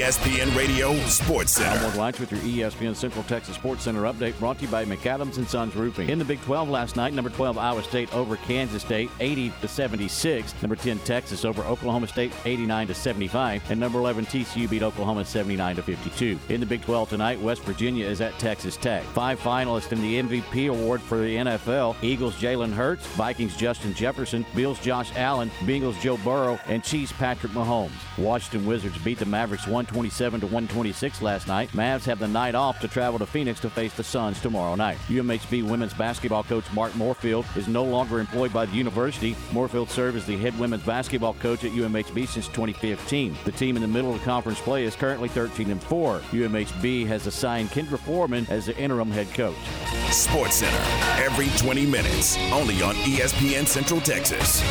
ESPN Radio Sports Center. I'm Ward Lights with your ESPN Central Texas Sports Center update brought to you by McAdams and Sons Roofing. In the Big 12 last night, number 12 Iowa State over Kansas State 80 to 76. Number 10 Texas over Oklahoma State 89 to 75, and number 11 TCU beat Oklahoma 79 to 52. In the Big 12 tonight, West Virginia is at Texas Tech. Five finalists in the MVP award for the NFL: Eagles Jalen Hurts, Vikings Justin Jefferson, Bills Josh Allen, Bengals Joe Burrow, and Chiefs Patrick Mahomes. Washington Wizards beat the Mavericks 127 to 126 last night. Mavs have the night off to travel to Phoenix to face the Suns tomorrow night. UMHB women's basketball coach Mark Morefield is no longer employed by the university. Morefield served as the head women's basketball coach at UMHB since 2015. The team in the middle of conference play is currently 13 and 4. UMHB has assigned Kendra Foreman as the interim head coach. Sports Center every 20 minutes, only on ESPN Central Texas.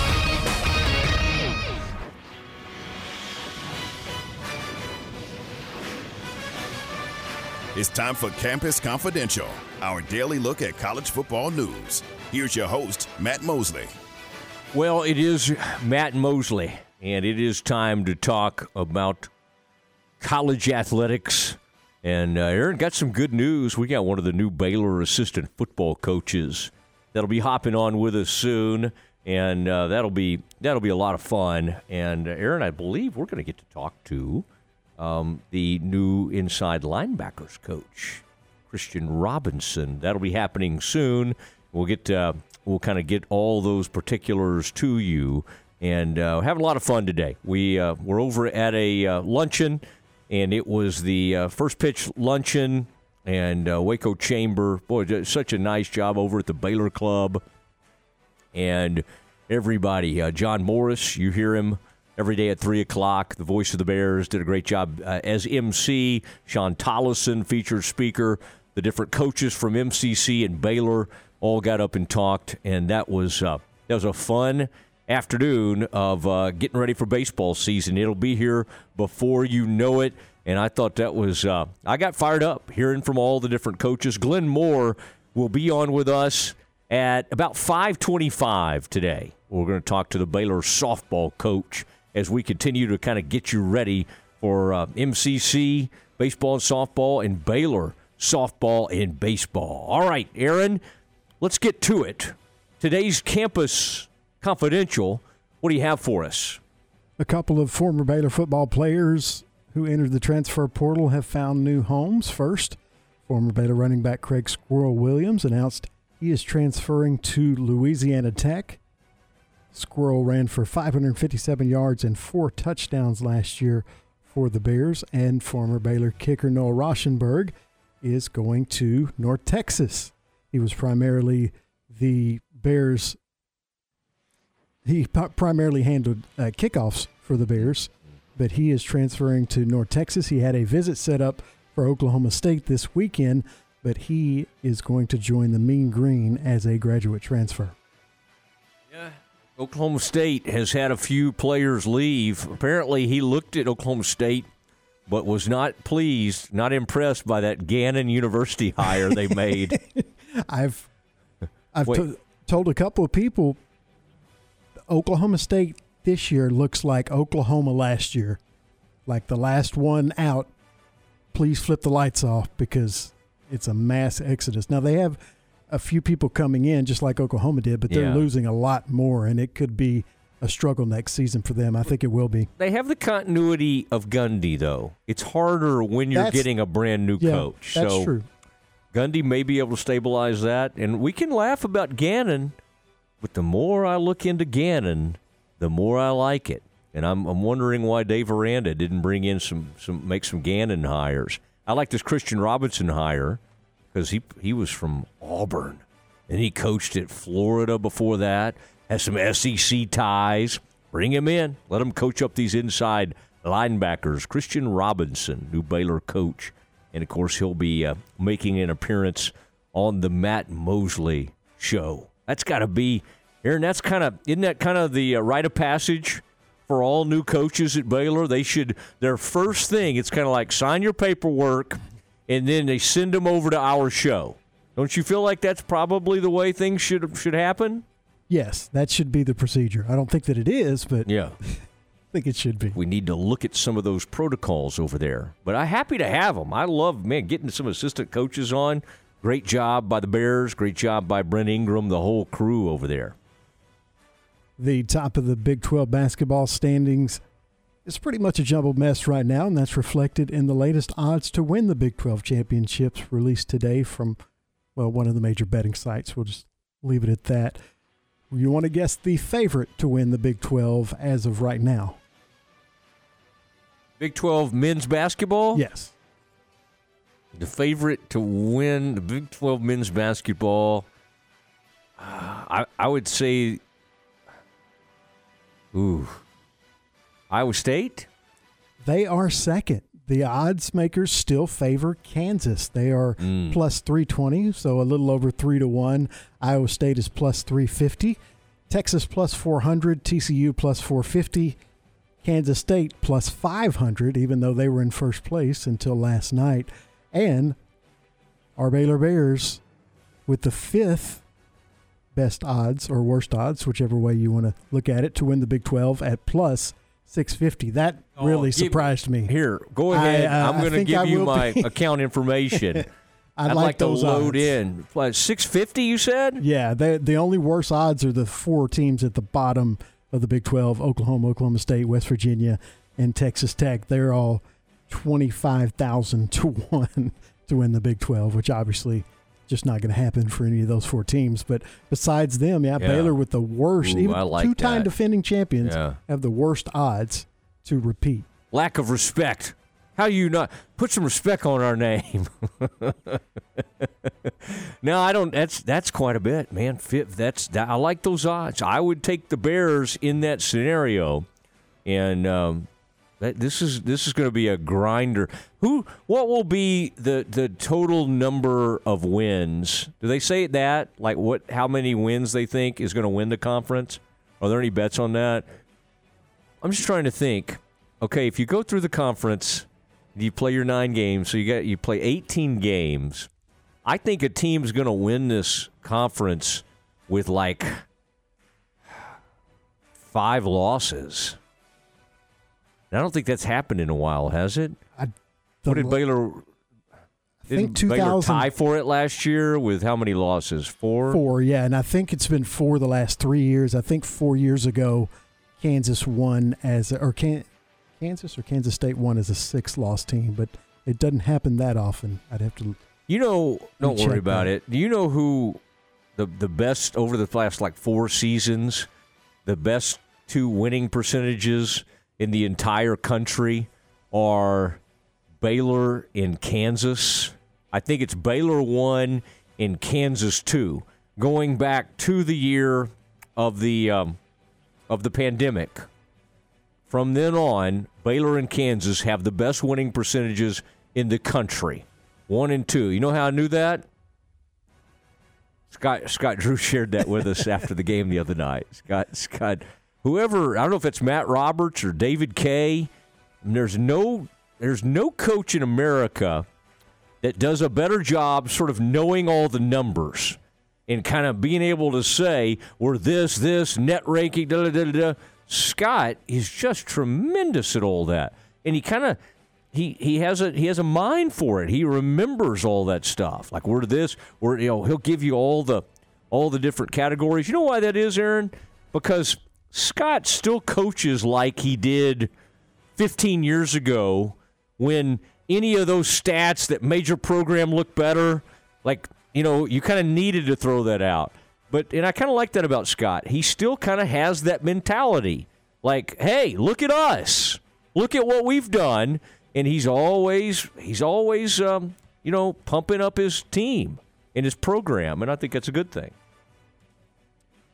It's time for Campus Confidential, our daily look at college football news. Here's your host, Matt Mosley. Well, it is Matt Mosley, and it is time to talk about college athletics And uh, Aaron got some good news. We got one of the new Baylor assistant football coaches that'll be hopping on with us soon, and uh, that'll be that'll be a lot of fun. And uh, Aaron, I believe we're going to get to talk to um, the new inside linebackers coach, Christian Robinson. That'll be happening soon. We'll get uh, we'll kind of get all those particulars to you, and uh, having a lot of fun today. We uh, we're over at a uh, luncheon, and it was the uh, first pitch luncheon and uh, Waco Chamber. Boy, such a nice job over at the Baylor Club, and everybody. John Morris, you hear him every day at three o'clock. The voice of the Bears did a great job uh, as MC. Shawn Tolleson, featured speaker. The different coaches from MCC and Baylor all got up and talked, and that was uh, that was a fun afternoon of uh, getting ready for baseball season. It'll be here before you know it, and I thought that was uh, I got fired up hearing from all the different coaches. Glenn Moore will be on with us at about 5:25 today. We're going to talk to the Baylor softball coach as we continue to kind of get you ready for uh, MCC baseball and softball and Baylor softball and baseball. All right, Aaron let's get to it. Today's Campus Confidential, what do you have for us? A couple of former Baylor football players who entered the transfer portal have found new homes. First, former Baylor running back Craig Squirrel Williams announced he is transferring to Louisiana Tech. Squirrel ran for 557 yards and four touchdowns last year for the Bears, and former Baylor kicker Noah Rauschenberg is going to North Texas. He was primarily the Bears. He primarily handled uh, kickoffs for the Bears, but he is transferring to North Texas. He had a visit set up for Oklahoma State this weekend, but he is going to join the Mean Green as a graduate transfer. Oklahoma State has had a few players leave. Apparently, he looked at Oklahoma State but was not pleased, not impressed by that Gannon University hire they made. I've I've to, told a couple of people Oklahoma State this year looks like Oklahoma last year. Like the last one out, please flip the lights off because it's a mass exodus. Now they have a few people coming in just like Oklahoma did, but they're yeah. losing a lot more and it could be a struggle next season for them. I think it will be. They have the continuity of Gundy though. It's harder when you're that's, getting a brand new yeah, coach. That's so true. Gundy may be able to stabilize that. And we can laugh about Gannon, but the more I look into Gannon, the more I like it. And I'm, I'm wondering why Dave Aranda didn't bring in some, some make some Gannon hires. I like this Christian Robinson hire because he he was from Auburn and he coached at Florida before that. Has some SEC ties. Bring him in. Let him coach up these inside linebackers. Christian Robinson, new Baylor coach. And of course, he'll be uh, making an appearance on the Matt Mosley show. That's got to be, Aaron, that's kind of, isn't that kind of the uh, rite of passage for all new coaches at Baylor? They should, their first thing, it's kind of like sign your paperwork and then they send them over to our show. Don't you feel like that's probably the way things should should happen? Yes, that should be the procedure. I don't think that it is, but yeah. I think it should be. We need to look at some of those protocols over there. But I'm happy to have them. I love, man, getting some assistant coaches on. Great job by the Bears. Great job by Brent Ingram, the whole crew over there. The top of the Big 12 basketball standings is pretty much a jumbled mess right now, and that's reflected in the latest odds to win the Big 12 championships released today from, well, one of the major betting sites. We'll just leave it at that. You want to guess the favorite to win the Big 12 as of right now? Big 12 men's basketball? Yes. The favorite to win the Big 12 men's basketball, uh, I, I would say, ooh, Iowa State? They are second. The odds makers still favor Kansas. They are mm. plus 320, so a little over 3 to 1. Iowa State is plus 350. Texas plus 400, TCU plus 450, Kansas State plus 500, even though they were in first place until last night. And our Baylor Bears with the fifth best odds or worst odds, whichever way you want to look at it, to win the Big 12 at plus 650. That oh, really give- surprised me. Here, go ahead. I, uh, I'm going to give I you my be. account information. I I'd like like to those load odds. in. What, 650, you said? Yeah, they, the only worse odds are the four teams at the bottom of the Big 12 Oklahoma, Oklahoma State, West Virginia, and Texas Tech. They're all 25,000 to 1 to win the Big 12, which obviously just not going to happen for any of those four teams. But besides them, yeah, Yeah. Baylor with the worst, Ooh, even like two time that. defending champions Yeah. have the worst odds to repeat. Lack of respect. How you not put some respect on our name? no, I don't. That's that's quite a bit, man. Fit- That's that, I like those odds. I would take the Bears in that scenario, and um, this is this is going to be a grinder. Who? What will be the the total number of wins? Do they say that? Like what? How many wins they think is going to win the conference? Are there any bets on that? I'm just trying to think. Okay, if you go through the conference, you play your nine games, so you got you play 18 games. I think a team's going to win this conference with like five losses. I don't think that's happened in a while, has it? what did Baylor? I think Didn't Baylor 2000 tie for it last year with how many losses? Four. Four, yeah, and I think it's been four the last three years. I think four years ago, Kansas won as or can, Kansas or Kansas State won as a six loss team, but it doesn't happen that often. I'd have to. You know, don't worry about that. it. Do you know who the the best over the last like four seasons, the best two winning percentages in the entire country are Baylor and Kansas. I think it's Baylor one and Kansas two, going back to the year of the um, of the pandemic. From then on, Baylor and Kansas have the best winning percentages in the country. One and two. You know how I knew that? Scott Scott Drew shared that with us after the game the other night. Scott Scott whoever I don't know if it's Matt Roberts or David Kay. There's no there's no coach in America that does a better job sort of knowing all the numbers and kind of being able to say we're this this net ranking da da da da. Scott is just tremendous at all that, and he kind of he he has a he has a mind for it. He remembers all that stuff. Like we're this, we're you know he'll give you all the all the different categories. You know why that is, Aaron? Because Scott still coaches like he did 15 years ago when any of those stats that major program look better, like you know, you kind of needed to throw that out. But and I kind of like that about Scott. He still kind of has that mentality. Like, hey, look at us. Look at what we've done. And he's always he's always um, you know, pumping up his team and his program, and I think that's a good thing.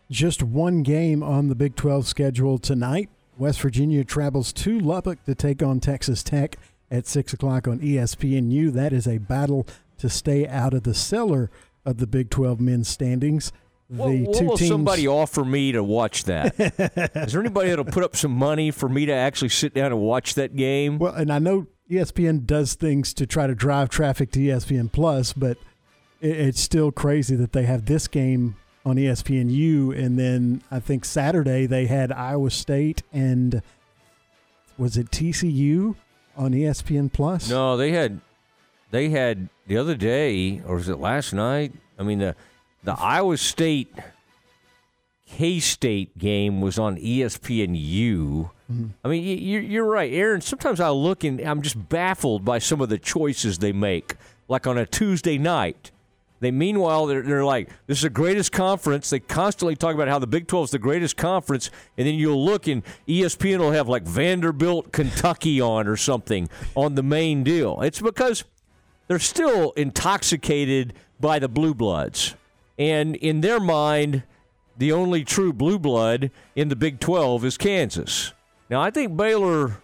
Just one game on the Big 12 schedule tonight. West Virginia travels to Lubbock to take on Texas Tech at 6 o'clock on ESPNU. That is a battle to stay out of the cellar of the Big 12 men's standings. The What, what two will teams. somebody offer me to watch that? Is there anybody that'll put up some money for me to actually sit down and watch that game? Well, and I know ESPN does things to try to drive traffic to ESPN Plus, but it, it's still crazy that they have this game on ESPNU, and then I think Saturday they had Iowa State and was it TCU on ESPN Plus? No, they had they had the other day, or was it last night? I mean the the Iowa State K State game was on ESPNU. Mm-hmm. I mean, you're, you're right, Aaron. Sometimes I look and I'm just baffled by some of the choices they make. Like on a Tuesday night, they meanwhile they're, they're like, "This is the greatest conference." They constantly talk about how the Big 12 is the greatest conference, and then you'll look and ESPN will have like Vanderbilt, Kentucky on or something on the main deal. It's because they're still intoxicated by the blue bloods, and in their mind, the only true blue blood in the Big 12 is Kansas. Now, I think Baylor,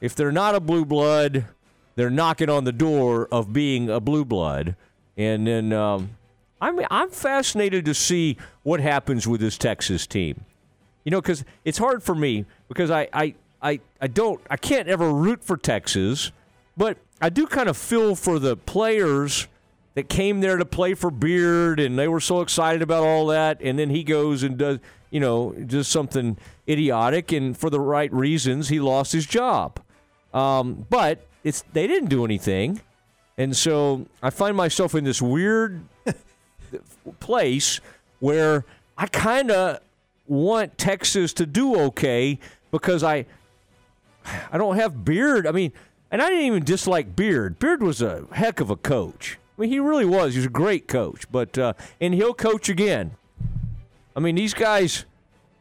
if they're not a blue blood, they're knocking on the door of being a blue blood. And then um, I'm I'm fascinated to see what happens with this Texas team. You know, because it's hard for me because I, I I I don't I can't ever root for Texas, but I do kind of feel for the players that came there to play for Beard, and they were so excited about all that, and then he goes and does, you know, just something idiotic, and for the right reasons, he lost his job. Um, but it's they didn't do anything, and so I find myself in this weird place where I kind of want Texas to do okay because I I don't have Beard. I mean, and I didn't even dislike Beard. Beard was a heck of a coach. I mean, he really was. He was a great coach, but uh, and he'll coach again. I mean, these guys,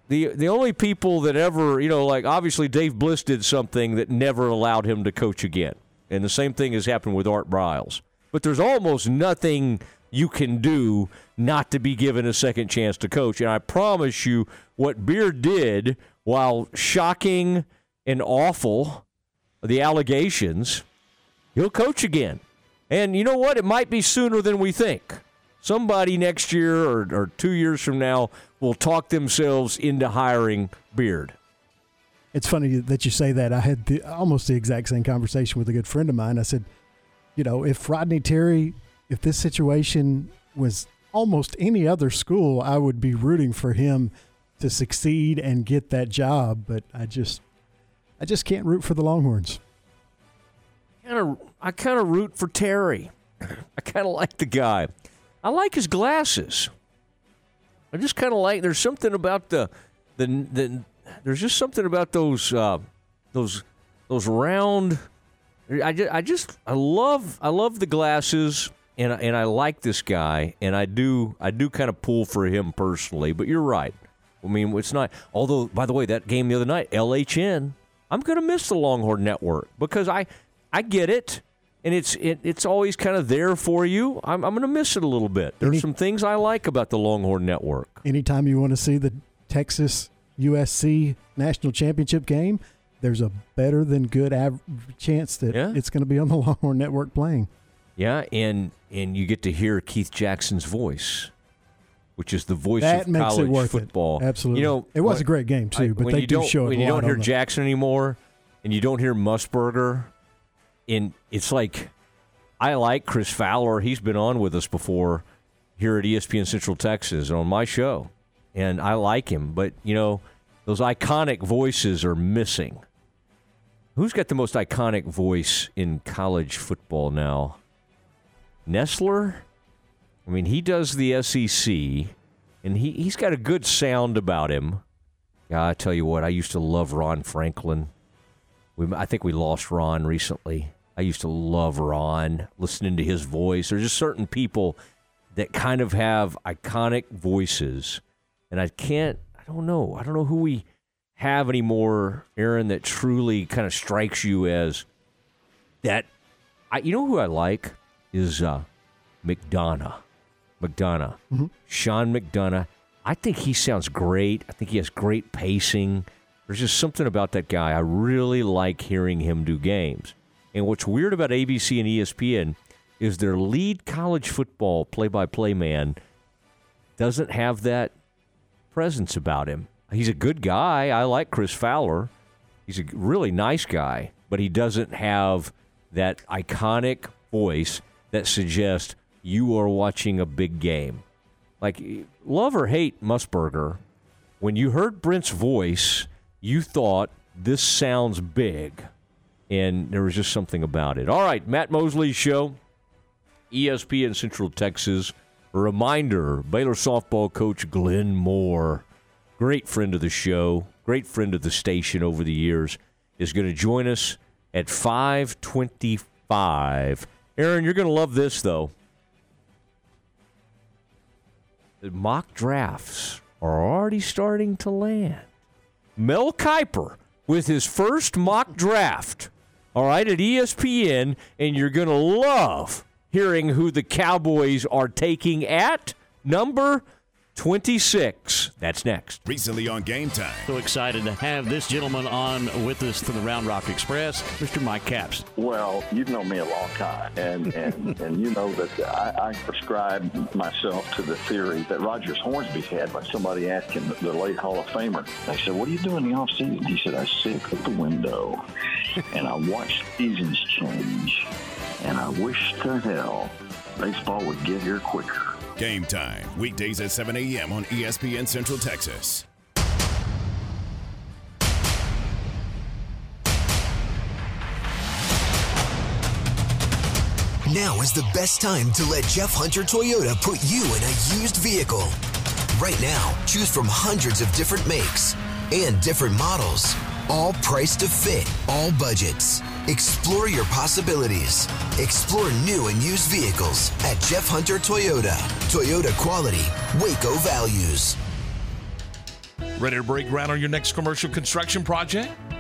the the only people that ever, you know, like obviously Dave Bliss did something that never allowed him to coach again, and the same thing has happened with Art Briles. But there's almost nothing you can do not to be given a second chance to coach. And I promise you, what Beard did, while shocking and awful, the allegations, he'll coach again. And you know what? It might be sooner than we think. Somebody next year or, or two years from now will talk themselves into hiring Beard. It's funny that you say that. I had the, almost the exact same conversation with a good friend of mine. I said, you know, if Rodney Terry, if this situation was almost any other school, I would be rooting for him to succeed and get that job. But I just, I just can't root for the Longhorns. Kind of, I kind of root for Terry. I kind of like the guy. I like his glasses. I just kind of like. There's something about the, the, the. There's just something about those, uh, those, those round. I just, I just, I love, I love the glasses, and and I like this guy, and I do, I do kind of pull for him personally. But you're right. I mean, it's not. Although, by the way, that game the other night, LHN. I'm going to miss the Longhorn Network because I, I get it, and it's it, it's always kind of there for you. I'm, I'm going to miss it a little bit. There's Any- some things I like about the Longhorn Network. Anytime you want to see the Texas USC national championship game, there's a better than good av- chance that it's going to be on the Longhorn Network playing. Yeah, and and you get to hear Keith Jackson's voice, which is the voice That of makes it college worth it. football. Absolutely. You know, It was a great game, too, but when they do don't- show it when you don't hear on the- Jackson anymore, and you don't hear Musburger, and it's like I like Chris Fowler. He's been on with us before here at ESPN Central Texas on my show, and I like him. But you know, those iconic voices are missing. Who's got the most iconic voice in college football now? Nessler? I mean, he does the SEC, and he, he's got a good sound about him. Yeah, I tell you what, I used to love Ron Franklin. We, I think we lost Ron recently. I used to love Ron, listening to his voice. There's just certain people that kind of have iconic voices, and I can't, I don't know, I don't know who we have anymore, Aaron, that truly kind of strikes you as that. I, you know who I like is uh, McDonough. McDonough. Sean McDonough. I think he sounds great. I think he has great pacing. There's just something about that guy. I really like hearing him do games. And what's weird about ABC and ESPN is their lead college football play by play man doesn't have that presence about him. He's a good guy. I like Chris Fowler. He's a really nice guy, but he doesn't have that iconic voice that suggests you are watching a big game. Like, love or hate Musburger, when you heard Brent's voice, you thought this sounds big. And there was just something about it. All right, Matt Mosley's show, ESPN Central Texas. Reminder Baylor softball coach Glenn Moore, great friend of the show, great friend of the station over the years, is going to join us at 525. Aaron, you're going to love this, though. The mock drafts are already starting to land. Mel Kiper with his first mock draft, all right, at ESPN, and you're going to love hearing who the Cowboys are taking at number 26. That's next. Recently on Game Time. So excited to have this gentleman on with us from the Round Rock Express, Mr. Mike Caps. Well, you've known me a long time, and and, and you know that I, I prescribe myself to the theory that Rogers Hornsby had when somebody asked him, the late Hall of Famer, they said, "What do you do in the off season?" He said, "I sit at the window and I watch seasons change, and I wish to hell baseball would get here quicker. Game time, weekdays at 7 a.m. on ESPN Central Texas. Now is the best time to let Jeff Hunter Toyota put you in a used vehicle. Right now, choose from hundreds of different makes and different models, all priced to fit all budgets. Explore your possibilities. Explore new and used vehicles at Jeff Hunter Toyota. Toyota quality, Waco values. Ready to break ground on your next commercial construction project?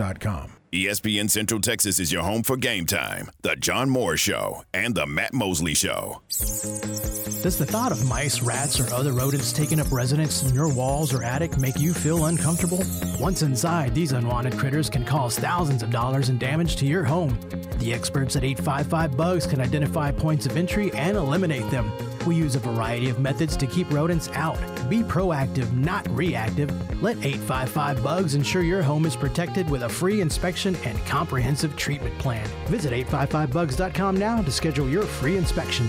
ubeo.com. ESPN Central Texas is your home for game time, the John Moore Show, and the Matt Mosley Show. Does the thought of mice, rats, or other rodents taking up residence in your walls or attic make you feel uncomfortable? Once inside, these unwanted critters can cause thousands of dollars in damage to your home. The experts at 855 Bugs can identify points of entry and eliminate them. We use a variety of methods to keep rodents out. Be proactive, not reactive. Let 855 Bugs ensure your home is protected with a free inspection and comprehensive treatment plan. Visit 855bugs.com now to schedule your free inspection.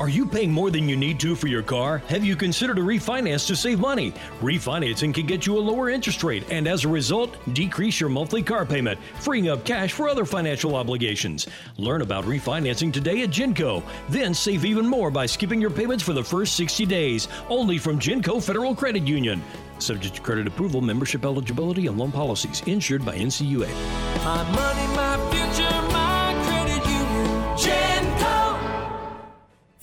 Are you paying more than you need to for your car? Have you considered a refinance to save money? Refinancing can get you a lower interest rate and as a result, decrease your monthly car payment, freeing up cash for other financial obligations. Learn about refinancing today at Genco. Then save even more by skipping your payments for the first 60 days, only from Genco Federal Credit Union. Subject to credit approval, membership eligibility, and loan policies. Insured by NCUA. My money, my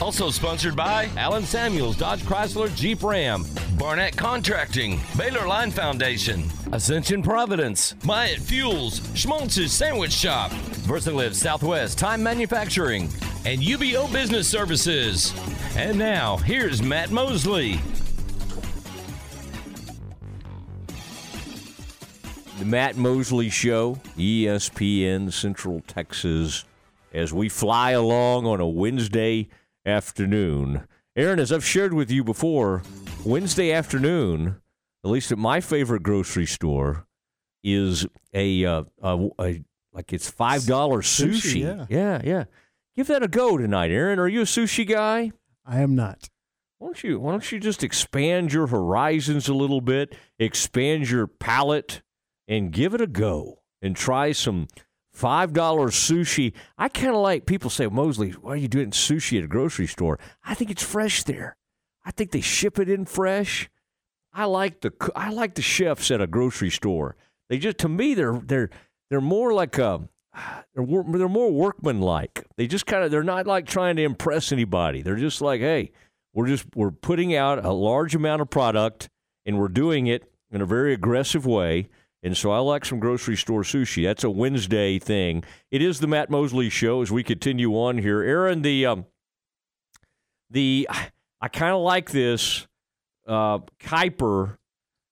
Also sponsored by Allen Samuels Dodge Chrysler Jeep Ram, Barnett Contracting, Baylor Line Foundation, Ascension Providence, Myatt Fuels, Schmaltz's Sandwich Shop, VersaLive Southwest Time Manufacturing, and UBEO Business Services. And now, here's Matt Mosley. The Matt Mosley Show, ESPN Central Texas, as we fly along on a Wednesday afternoon. Aaron, as I've shared with you before, Wednesday afternoon, at least at my favorite grocery store, is a, uh, a, a like it's five dollars sushi. Sushi, yeah. yeah, yeah. Give that a go tonight, Aaron. Are you a sushi guy? I am not. Why don't you Why don't you just expand your horizons a little bit, expand your palate, and give it a go, and try some five dollars sushi. I kind of like people say, Mosley, why are you doing sushi at a grocery store? I think it's fresh there. I think they ship it in fresh. I like the I like the chefs at a grocery store. They just to me they're they're they're more like a they're they're more workmanlike. They just kind of they're not like trying to impress anybody. They're just like, hey, we're just we're putting out a large amount of product and we're doing it in a very aggressive way And so I like some grocery store sushi. That's a Wednesday thing. It is the Matt Mosley show as we continue on here. Aaron, the um, the I kind of like this uh, Kiper,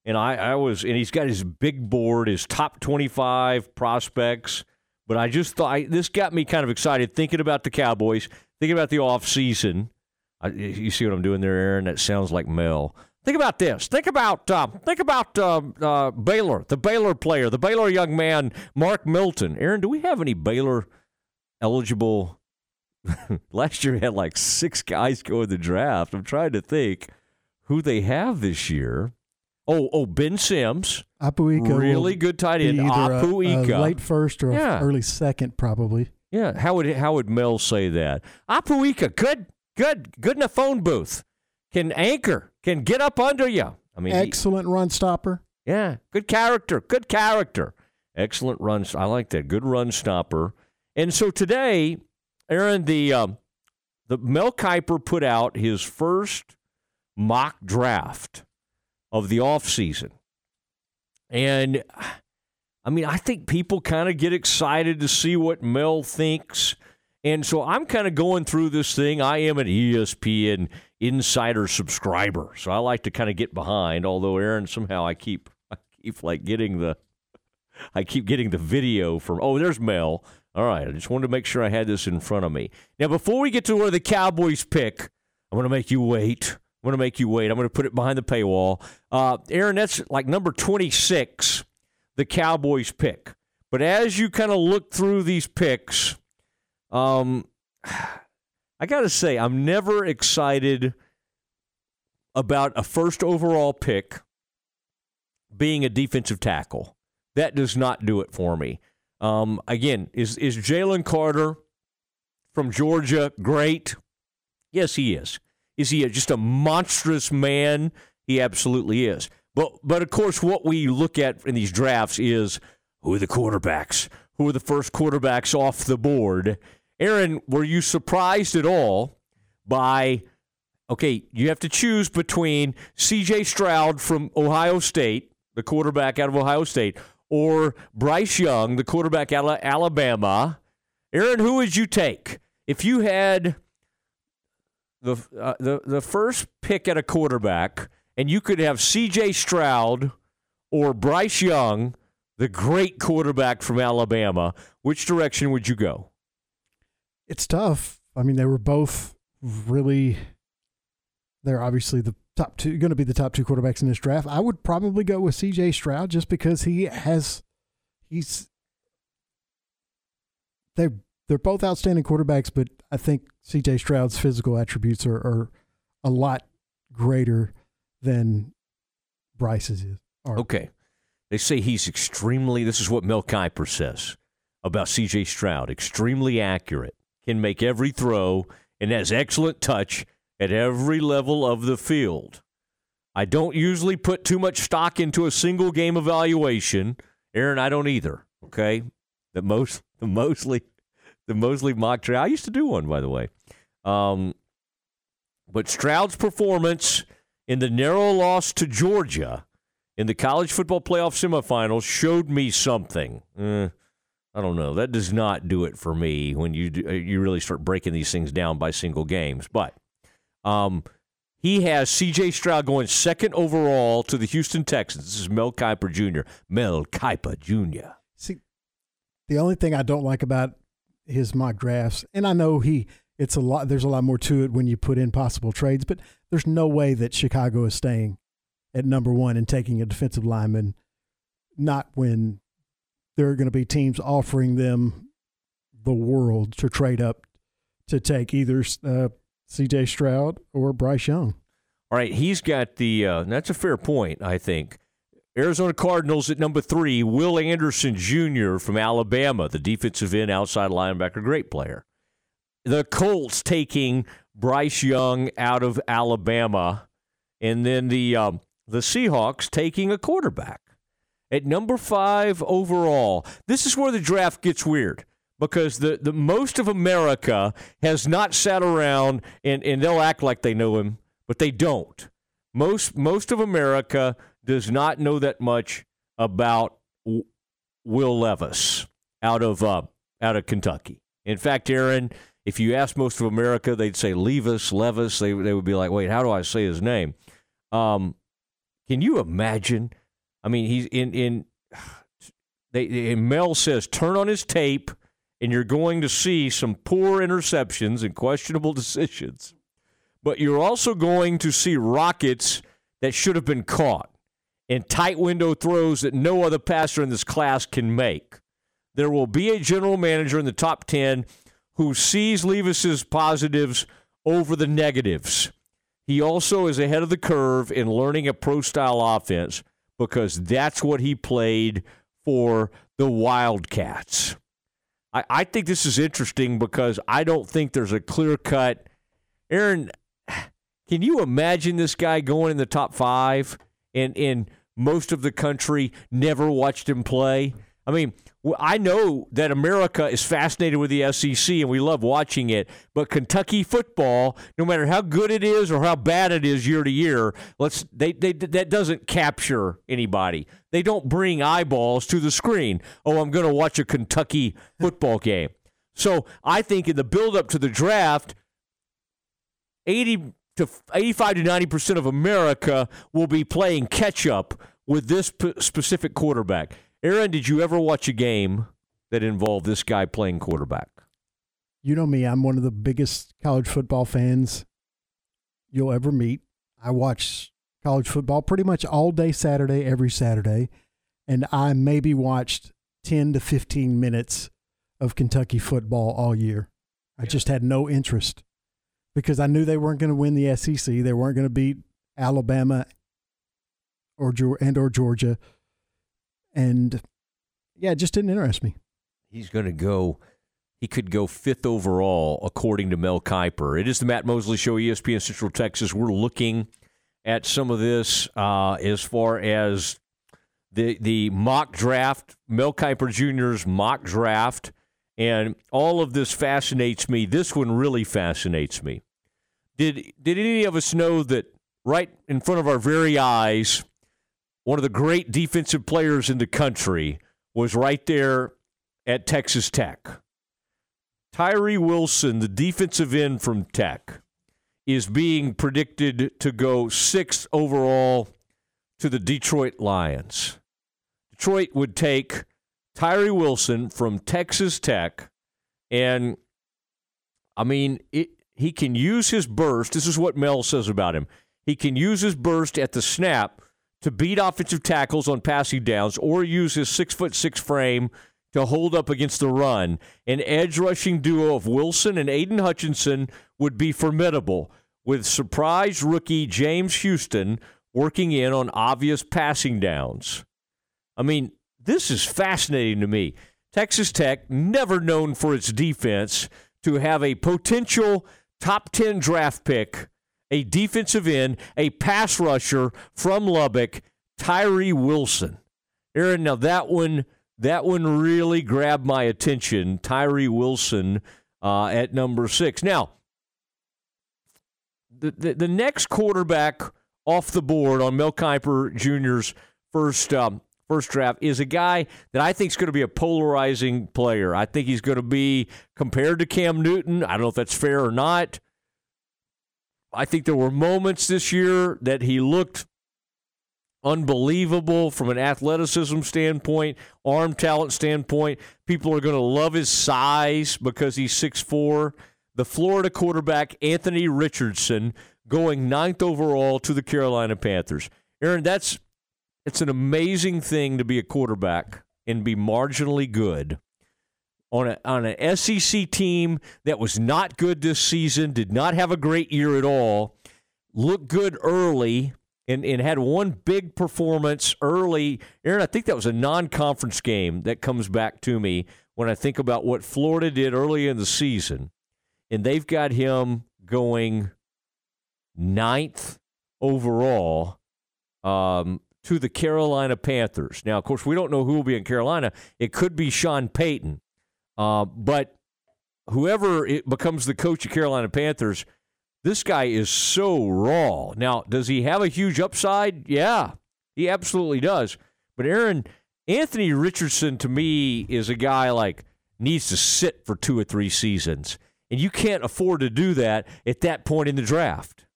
and I, I was and he's got his big board, his top twenty five prospects. But I just thought I, this got me kind of excited thinking about the Cowboys, thinking about the off season. I, you see what I'm doing there, Aaron? That sounds like Mel. Think about this. Think about uh, think about uh, uh, Baylor, the Baylor player, the Baylor young man, Mark Milton. Aaron, do we have any Baylor eligible? Last year we had like six guys go in the draft. I'm trying to think who they have this year. Oh, oh, Ben Sims, Apu Ika, really good tight end. Apu Ika, late first or yeah. early second, probably. Yeah, how would how would Mel say that? Apu Ika, good, good, good in a phone booth. Can anchor, can get up under you. I mean, excellent he, run stopper. Yeah, good character, good character. Excellent run. I like that. Good run stopper. And so today, Aaron, the um, the Mel Kiper put out his first mock draft of the offseason. And I mean, I think people kind of get excited to see what Mel thinks. And so I'm kind of going through this thing. I am an ESPN insider subscriber. So I like to kind of get behind, although Aaron somehow I keep I keep like getting the I keep getting the video from Oh, there's Mel. All right, I just wanted to make sure I had this in front of me. Now, before we get to where the Cowboys pick, I'm going to make you wait. I'm going to make you wait. I'm going to put it behind the paywall. Uh, Aaron, that's like number 26, the Cowboys pick. But as you kind of look through these picks, um, I got to say, I'm never excited about a first overall pick being a defensive tackle. That does not do it for me. Um, again, is is Jalen Carter from Georgia great? Yes, he is. Is he a, just a monstrous man? He absolutely is. But but of course, what we look at in these drafts is who are the quarterbacks? Who are the first quarterbacks off the board? Aaron, were you surprised at all by? Okay, you have to choose between C.J. Stroud from Ohio State, the quarterback out of Ohio State, or Bryce Young, the quarterback out of Alabama. Aaron, who would you take if you had? the uh, the the first pick at a quarterback, and you could have C.J. Stroud or Bryce Young, the great quarterback from Alabama. Which direction would you go? It's tough. I mean, they were both really. They're obviously the top two, going to be the top two quarterbacks in this draft. I would probably go with C.J. Stroud just because he has, he's. They they're both outstanding quarterbacks, but I think C.J. Stroud's physical attributes are, are a lot greater than Bryce's is. Okay. They say he's extremely, this is what Mel Kiper says about C.J. Stroud, extremely accurate, can make every throw, and has excellent touch at every level of the field. I don't usually put too much stock into a single game evaluation. Aaron, I don't either. Okay, the most the mostly the Mosley mock draft. I used to do one, by the way. Um, but Stroud's performance in the narrow loss to Georgia in the college football playoff semifinals showed me something. Eh, I don't know. That does not do it for me when you do, uh, you really start breaking these things down by single games. But um, he has C.J. Stroud going second overall to the Houston Texans. This is Mel Kiper Jr. Mel Kiper Jr. See, the only thing I don't like about his mock drafts, and I know he it's a lot. There's a lot more to it when you put in possible trades, but there's no way that Chicago is staying at number one and taking a defensive lineman. Not when there are going to be teams offering them the world to trade up to take either uh, C.J. Stroud or Bryce Young. All right, he's got the. Uh, that's a fair point, I think. Arizona Cardinals at number three, Will Anderson Jr. from Alabama, the defensive end outside linebacker, great player. The Colts taking Bryce Young out of Alabama, and then the um, the Seahawks taking a quarterback at number five overall. This is where the draft gets weird because the, the most of America has not sat around and, and they'll act like they know him, but they don't. Most most of America does not know that much about Will Levis out of uh, out of Kentucky. In fact, Aaron, if you ask most of America, they'd say Levis, Levis. They they would be like, wait, how do I say his name? Um, can you imagine? I mean, he's in in. They, Mel says turn on his tape, and you're going to see some poor interceptions and questionable decisions, but you're also going to see rockets that should have been caught and tight window throws that no other passer in this class can make. There will be a general manager in the top 10 who sees Levis's positives over the negatives. He also is ahead of the curve in learning a pro style offense because that's what he played for the Wildcats. I, I think this is interesting because I don't think there's a clear cut. Aaron, can you imagine this guy going in the top five and, and most of the country never watched him play? I mean, I know that America is fascinated with the SEC and we love watching it, but Kentucky football, no matter how good it is or how bad it is year to year, let's they, they that doesn't capture anybody. They don't bring eyeballs to the screen. Oh, I'm going to watch a Kentucky football game. So I think in the build up to the draft, 80 to 85 to 90 percent of America will be playing catch up with this p- specific quarterback. Aaron, did you ever watch a game that involved this guy playing quarterback? You know me, I'm one of the biggest college football fans you'll ever meet. I watch college football pretty much all day Saturday, every Saturday, and I maybe watched 10 to 15 minutes of Kentucky football all year. I just had no interest because I knew they weren't going to win the SEC. They weren't going to beat Alabama or and or Georgia and yeah, it just didn't interest me. He's going to go. He could go fifth overall, according to Mel Kiper. It is the Matt Mosley Show, ESPN Central Texas. We're looking at some of this uh, as far as the the mock draft, Mel Kiper Jr.'s mock draft, and all of this fascinates me. This one really fascinates me. Did did any of us know that right in front of our very eyes, one of the great defensive players in the country, was right there at Texas Tech. Tyree Wilson, the defensive end from Tech, is being predicted to go sixth overall to the Detroit Lions. Detroit would take Tyree Wilson from Texas Tech, and I mean, it, he can use his burst. This is what Mel says about him. He can use his burst at the snap to beat offensive tackles on passing downs or use his six foot six frame to hold up against the run. An edge rushing duo of Wilson and Aidan Hutchinson would be formidable, with surprise rookie James Houston working in on obvious passing downs. I mean, this is fascinating to me. Texas Tech, never known for its defense, to have a potential top 10 draft pick a defensive end, a pass rusher from Lubbock, Tyree Wilson. Aaron, now that one that one really grabbed my attention. Tyree Wilson uh, at number six. Now, the, the, the next quarterback off the board on Mel Kiper Jr.'s first um, first draft is a guy that I think is going to be a polarizing player. I think he's going to be compared to Cam Newton. I don't know if that's fair or not. I think there were moments this year that he looked unbelievable from an athleticism standpoint, arm talent standpoint. People are going to love his size because he's 6'4. The Florida quarterback, Anthony Richardson, going ninth overall to the Carolina Panthers. Aaron, that's it's an amazing thing to be a quarterback and be marginally good on a, on an SEC team that was not good this season, did not have a great year at all, looked good early, and, and had one big performance early. Aaron, I think that was a non conference game that comes back to me when I think about what Florida did early in the season. And they've got him going ninth overall um, to the Carolina Panthers. Now, of course, we don't know who will be in Carolina. It could be Sean Payton. Uh, but whoever it becomes the coach of Carolina Panthers, this guy is so raw. Now, does he have a huge upside? Yeah, he absolutely does. But Aaron, Anthony Richardson to me is a guy like needs to sit for two or three seasons, and you can't afford to do that at that point in the draft.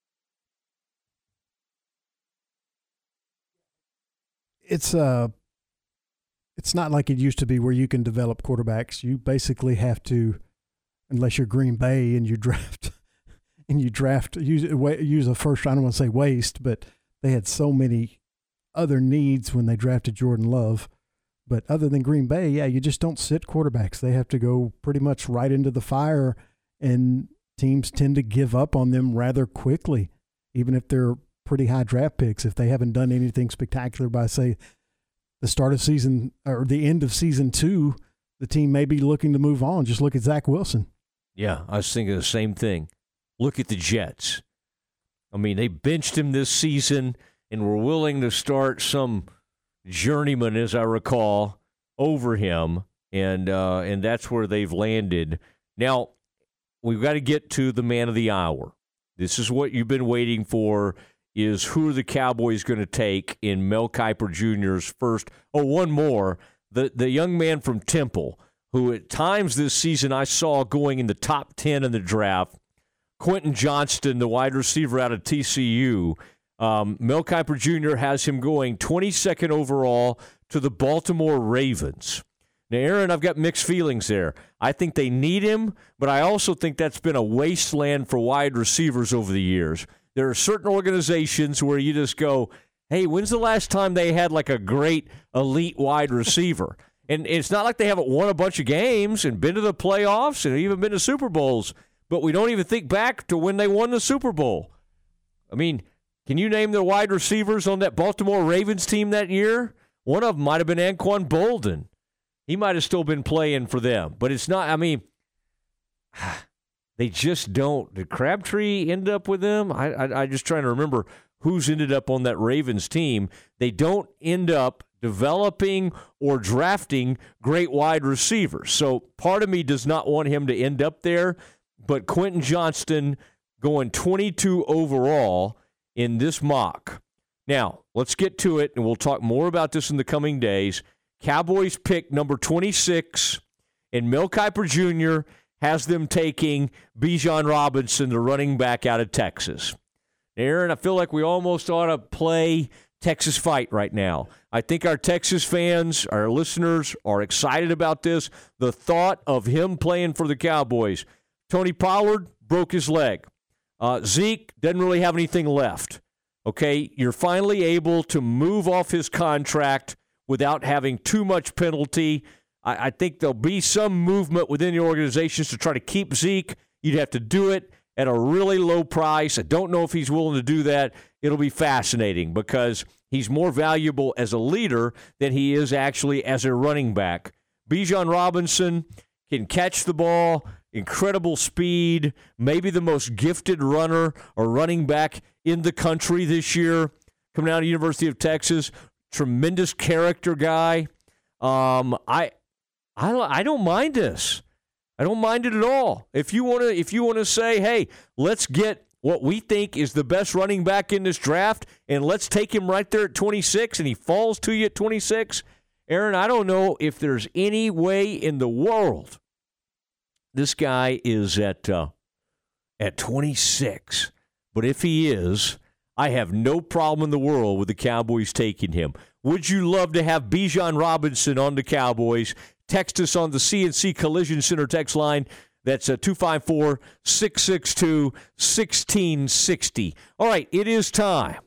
It's uh it's not like it used to be where you can develop quarterbacks. You basically have to unless you're Green Bay and you draft and you draft use use a first I don't want to say waste, but they had so many other needs when they drafted Jordan Love. But other than Green Bay, yeah, you just don't sit quarterbacks. They have to go pretty much right into the fire, and teams tend to give up on them rather quickly, even if they're pretty high draft picks. If they haven't done anything spectacular by, say, the start of season or the end of season two, the team may be looking to move on. Just look at Zach Wilson. Yeah, I was thinking the same thing. Look at the Jets. I mean, they benched him this season and were willing to start some journeyman, as I recall, over him, and uh, and that's where they've landed. Now we've got to get to the man of the hour. This is what you've been waiting for. Is who are the Cowboys going to take in Mel Kiper Jr.'s first? Oh, one more. The the young man from Temple, who at times this season I saw going in the top ten in the draft. Quentin Johnston, the wide receiver out of TCU. Um, Mel Kiper Jr. has him going 22nd overall to the Baltimore Ravens. Now, Aaron, I've got mixed feelings there. I think they need him, but I also think that's been a wasteland for wide receivers over the years. There are certain organizations where you just go, hey, when's the last time they had like a great elite wide receiver? and it's not like they haven't won a bunch of games and been to the playoffs and even been to Super Bowls, but we don't even think back to when they won the Super Bowl. I mean, can you name the wide receivers on that Baltimore Ravens team that year? One of them might have been Anquan Boldin. He might have still been playing for them, but it's not. I mean, they just don't. Did Crabtree end up with them? I, I, I just trying to remember who's ended up on that Ravens team. They don't end up developing or drafting great wide receivers. So part of me does not want him to end up there, but Quentin Johnston going 22 overall in this mock. Now, let's get to it, and we'll talk more about this in the coming days. Cowboys pick number 26, and Mel Kiper Jr. has them taking Bijan Robinson, the running back out of Texas. Aaron, I feel like we almost ought to play Texas fight right now. I think our Texas fans, our listeners, are excited about this. The thought of him playing for the Cowboys. Tony Pollard broke his leg. Uh, Zeke doesn't really have anything left. Okay, you're finally able to move off his contract without having too much penalty. I, I think there'll be some movement within the organizations to try to keep Zeke. You'd have to do it at a really low price. I don't know if he's willing to do that. It'll be fascinating because he's more valuable as a leader than he is actually as a running back. Bijan Robinson can catch the ball, incredible speed, maybe the most gifted runner or running back in the country this year, coming out of University of Texas. Tremendous character guy. Um, I, I, I don't mind this. I don't mind it at all. If you want to, if you want to say, hey, let's get what we think is the best running back in this draft, and let's take him right there at 26, and he falls to you at 26. Aaron, I don't know if there's any way in the world this guy is at uh, at 26. But if he is, I have no problem in the world with the Cowboys taking him. Would you love to have Bijan Robinson on the Cowboys? Text us on the CNC Collision Center text line. That's uh, 254 662 1660. All right, it is time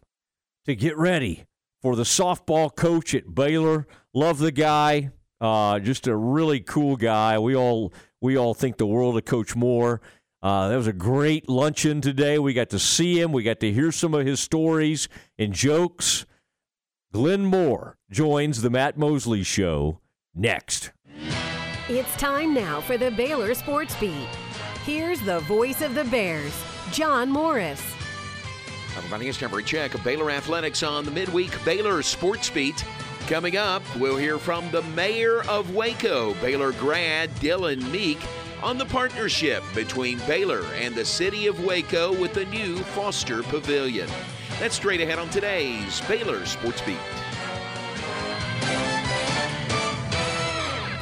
to get ready for the softball coach at Baylor. Love the guy. Uh, just a really cool guy. We all we all think the world of Coach Moore. Uh, that was a great luncheon today. We got to see him. We got to hear some of his stories and jokes. Glenn Moore joins the Matt Mosley Show next. It's time now for the Baylor Sports Beat. Here's the voice of the Bears, John Morris. Everybody, it's Jeffrey Check of Baylor Athletics on the midweek Baylor Sports Beat. Coming up, we'll hear from the mayor of Waco, Baylor grad Dillon Meek, on the partnership between Baylor and the city of Waco with the new Foster Pavilion. That's straight ahead on today's Baylor Sports Beat.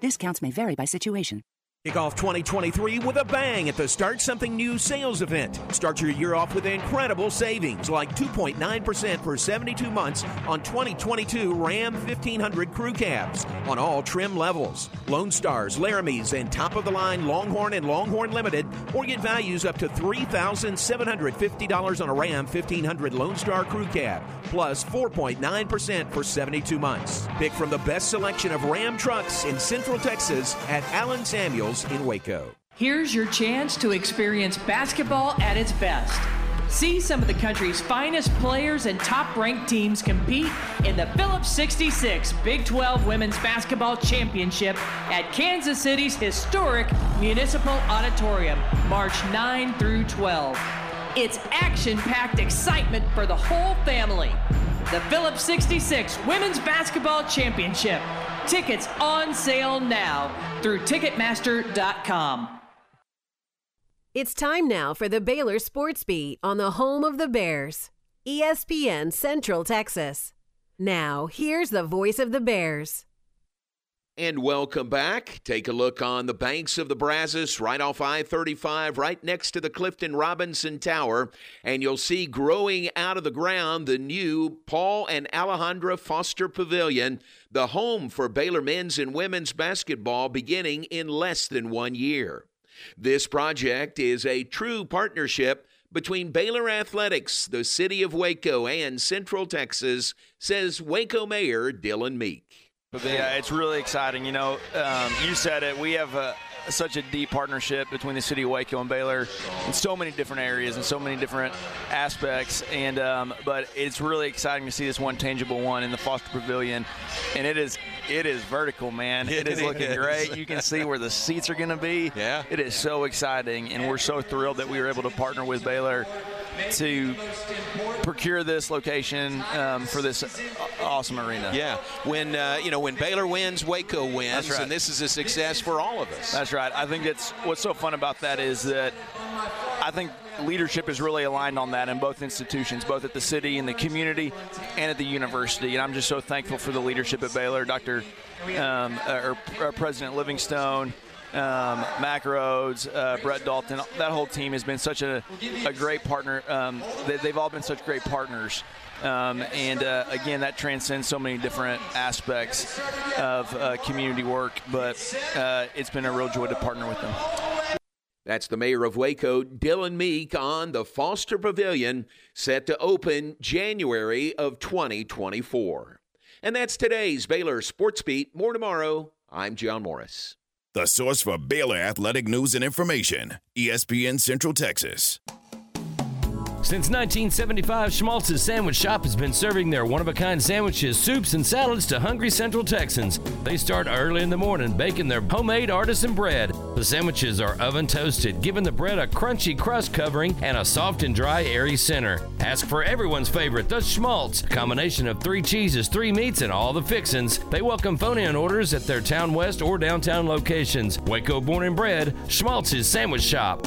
Discounts may vary by situation. Kick off 2023 with a bang at the Start Something New sales event. Start your year off with incredible savings like 2.9% for 72 months on 2022 Ram 1500 crew cabs on all trim levels. Lone Stars, Laramies, and top of the line Longhorn and Longhorn Limited, or get values up to $3,750 on a Ram 1500 Lone Star crew cab, plus 4.9% for 72 months. Pick from the best selection of Ram trucks in Central Texas at Allen In Waco. Here's your chance to experience basketball at its best. See some of the country's finest players and top ranked teams compete in the Phillips 66 Big 12 Women's Basketball Championship at Kansas City's historic Municipal Auditorium, March 9 through 12. It's action packed excitement for the whole family. The Phillips 66 Women's Basketball Championship. Tickets on sale now through Ticketmaster.com. It's time now for the Baylor Sports Beat on the home of the Bears, ESPN Central Texas. Now, here's the voice of the Bears. And welcome back. Take a look on the banks of the Brazos, right off I 35, right next to the Clifton Robinson Tower. And you'll see growing out of the ground the new Paul and Alejandra Foster Pavilion, the home for Baylor men's and women's basketball beginning in less than one year. This project is a true partnership between Baylor Athletics, the city of Waco, and Central Texas, says Waco Mayor Dillon Meek. Yeah, it's really exciting. You know, um, you said it. We have a, such a deep partnership between the city of Waco and Baylor in so many different areas and so many different aspects. And um, but it's really exciting to see this one tangible one in the Foster Pavilion, and it is it is vertical, man. it is looking is. great. You can see where the seats are going to be. Yeah, it is so exciting, and we're so thrilled that we were able to partner with Baylor to procure this location um, for this awesome arena. Yeah, when uh, you know when Baylor wins, Waco wins, That's right. and this is a success for all of us. That's right. I think it's what's so fun about that is that I think leadership is really aligned on that in both institutions, both at the city and the community, and at the university. And I'm just so thankful for the leadership at Baylor, Dr. Um, or, or President Livingstone. Um, Mack Rhoades, uh, Brett Dalton, that whole team has been such a, a great partner. Um, they, they've all been such great partners. Um, and uh, again, that transcends so many different aspects of uh, community work, but uh, it's been a real joy to partner with them. That's the mayor of Waco, Dillon Meek, on the Foster Pavilion, set to open January of 2024. And that's today's Baylor Sports Beat. More tomorrow. I'm John Morris. The source for Baylor athletic news and information, ESPN Central Texas. Since 1975, Schmaltz's Sandwich Shop has been serving their one of a kind sandwiches, soups, and salads to hungry Central Texans. They start early in the morning baking their homemade artisan bread. The sandwiches are oven toasted, giving the bread a crunchy crust covering and a soft and dry, airy center. Ask for everyone's favorite, the Schmaltz, a combination of three cheeses, three meats, and all the fixins. They welcome phone in orders at their Town West or downtown locations. Waco born and bred, Schmaltz's Sandwich Shop.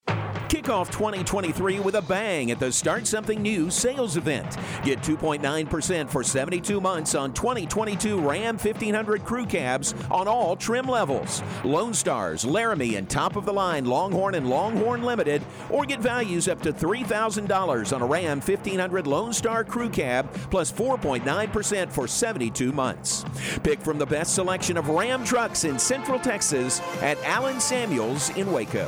Kick off 2023 with a bang at the Start Something New sales event. Get 2.9% for 72 months on 2022 Ram 1500 crew cabs on all trim levels. Lone Stars, Laramie, and top of the line Longhorn and Longhorn Limited, or get values up to $3,000 on a Ram 1500 Lone Star crew cab plus 4.9% for 72 months. Pick from the best selection of Ram trucks in Central Texas at Allen Samuels in Waco.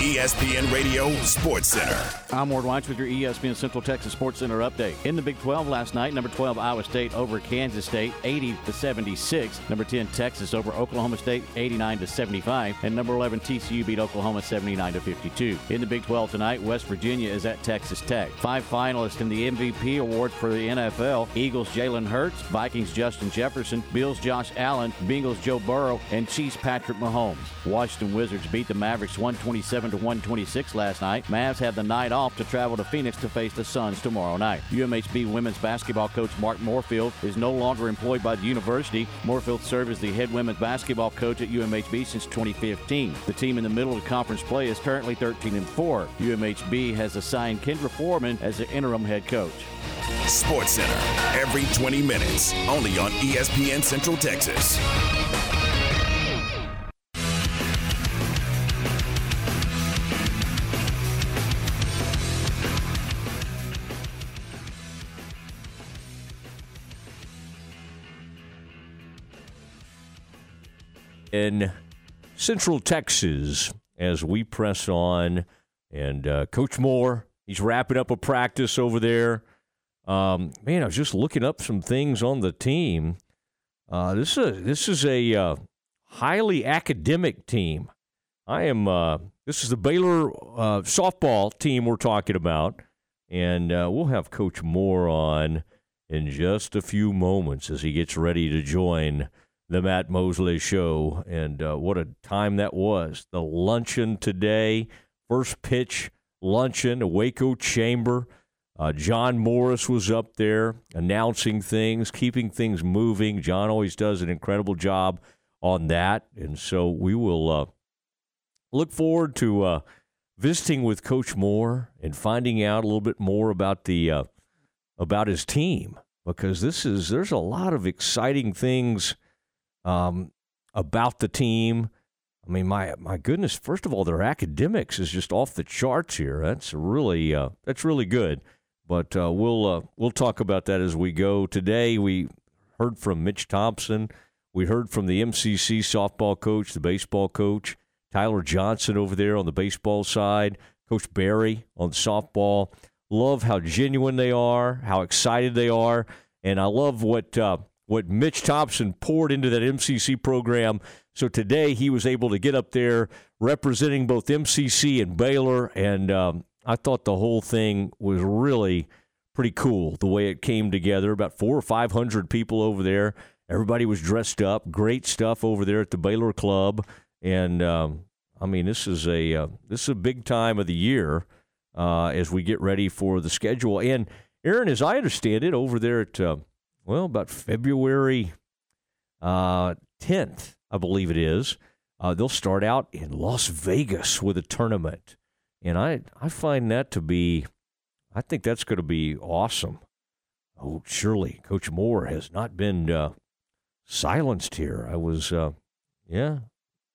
ESPN Radio Sports Center. I'm Ward Weitz with your ESPN Central Texas Sports Center update. In the Big 12 last night, number 12 Iowa State over Kansas State, 80 to 76. Number 10 Texas over Oklahoma State, 89 to 75, and number 11 TCU beat Oklahoma 79 to 52. In the Big 12 tonight, West Virginia is at Texas Tech. Five finalists in the MVP award for the NFL: Eagles Jalen Hurts, Vikings Justin Jefferson, Bills Josh Allen, Bengals Joe Burrow, and Chiefs Patrick Mahomes. Washington Wizards beat the Mavericks 127 to 126 last night. Mavs have the night off to travel to Phoenix to face the Suns tomorrow night. UMHB women's basketball coach Mark Morefield is no longer employed by the university. Morefield served as the head women's basketball coach at UMHB since 2015. The team in the middle of conference play is currently 13 and 4. UMHB has assigned Kendra Foreman as the interim head coach. Sports Center, every 20 minutes, only on ESPN Central Texas. In Central Texas as we press on. And uh, Coach Moore, he's wrapping up a practice over there. Um, man, I was just looking up some things on the team. Uh, this is a, this is a uh, highly academic team. I am. Uh, this is the Baylor uh, softball team we're talking about, and uh, we'll have Coach Moore on in just a few moments as he gets ready to join the Matt Mosley Show. And uh, what a time that was. The luncheon today, first pitch luncheon, Waco Chamber. Uh, John Morris was up there announcing things, keeping things moving. John always does an incredible job on that. And so we will uh, look forward to uh, visiting with Coach Moore and finding out a little bit more about the uh, about his team because this is there's a lot of exciting things um, about the team. I mean, my my goodness! First of all, their academics is just off the charts here. That's really uh, that's really good. But uh, we'll uh, we'll talk about that as we go. Today we heard from Mitch Thompson. We heard from the MCC softball coach, the baseball coach, Tyler Johnson over there on the baseball side, Coach Barry on softball. Love how genuine they are, how excited they are, and I love what uh, what Mitch Thompson poured into that MCC program. So today he was able to get up there representing both MCC and Baylor, and um, I thought the whole thing was really pretty cool the way it came together. About four or five hundred people over there Everybody was dressed up. Great stuff over there at the Baylor Club, and um, I mean, this is a uh, this is a big time of the year uh, as we get ready for the schedule. And Aaron, as I understand it, over there at uh, well, about February uh, tenth, I believe it is. Uh, they'll start out in Las Vegas with a tournament, and I I find that to be, I think that's going to be awesome. Oh, surely Coach Moore has not been uh, silenced here. I was, uh, yeah,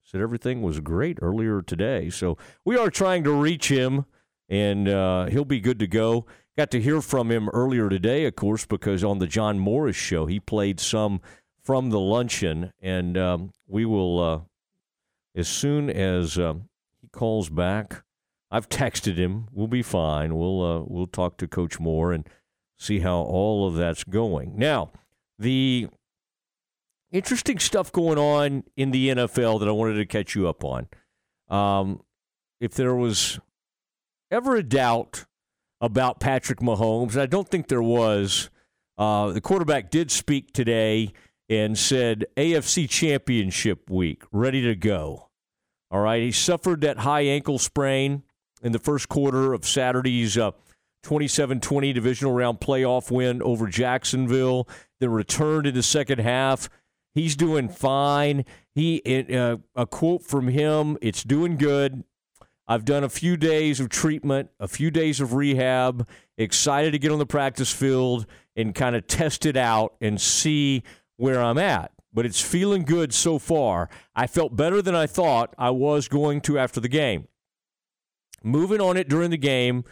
said everything was great earlier today. So we are trying to reach him, and uh, he'll be good to go. Got to hear from him earlier today, of course, because on the John Morris show, he played some from the luncheon, and um, we will, uh, as soon as um, he calls back, I've texted him. We'll be fine. We'll uh, we'll talk to Coach Moore and see how all of that's going. Now, the interesting stuff going on in the NFL that I wanted to catch you up on. Um, if there was ever a doubt about Patrick Mahomes, I don't think there was, uh, the quarterback did speak today and said AFC Championship week, ready to go. All right, he suffered that high ankle sprain in the first quarter of Saturday's uh, 27 20 divisional round playoff win over Jacksonville, then returned in the second half He's doing fine. He uh, a quote from him. It's doing good. I've done a few days of treatment, a few days of rehab. Excited to get on the practice field and kind of test it out and see where I'm at. But it's feeling good so far. I felt better than I thought I was going to after the game. Moving on it during the game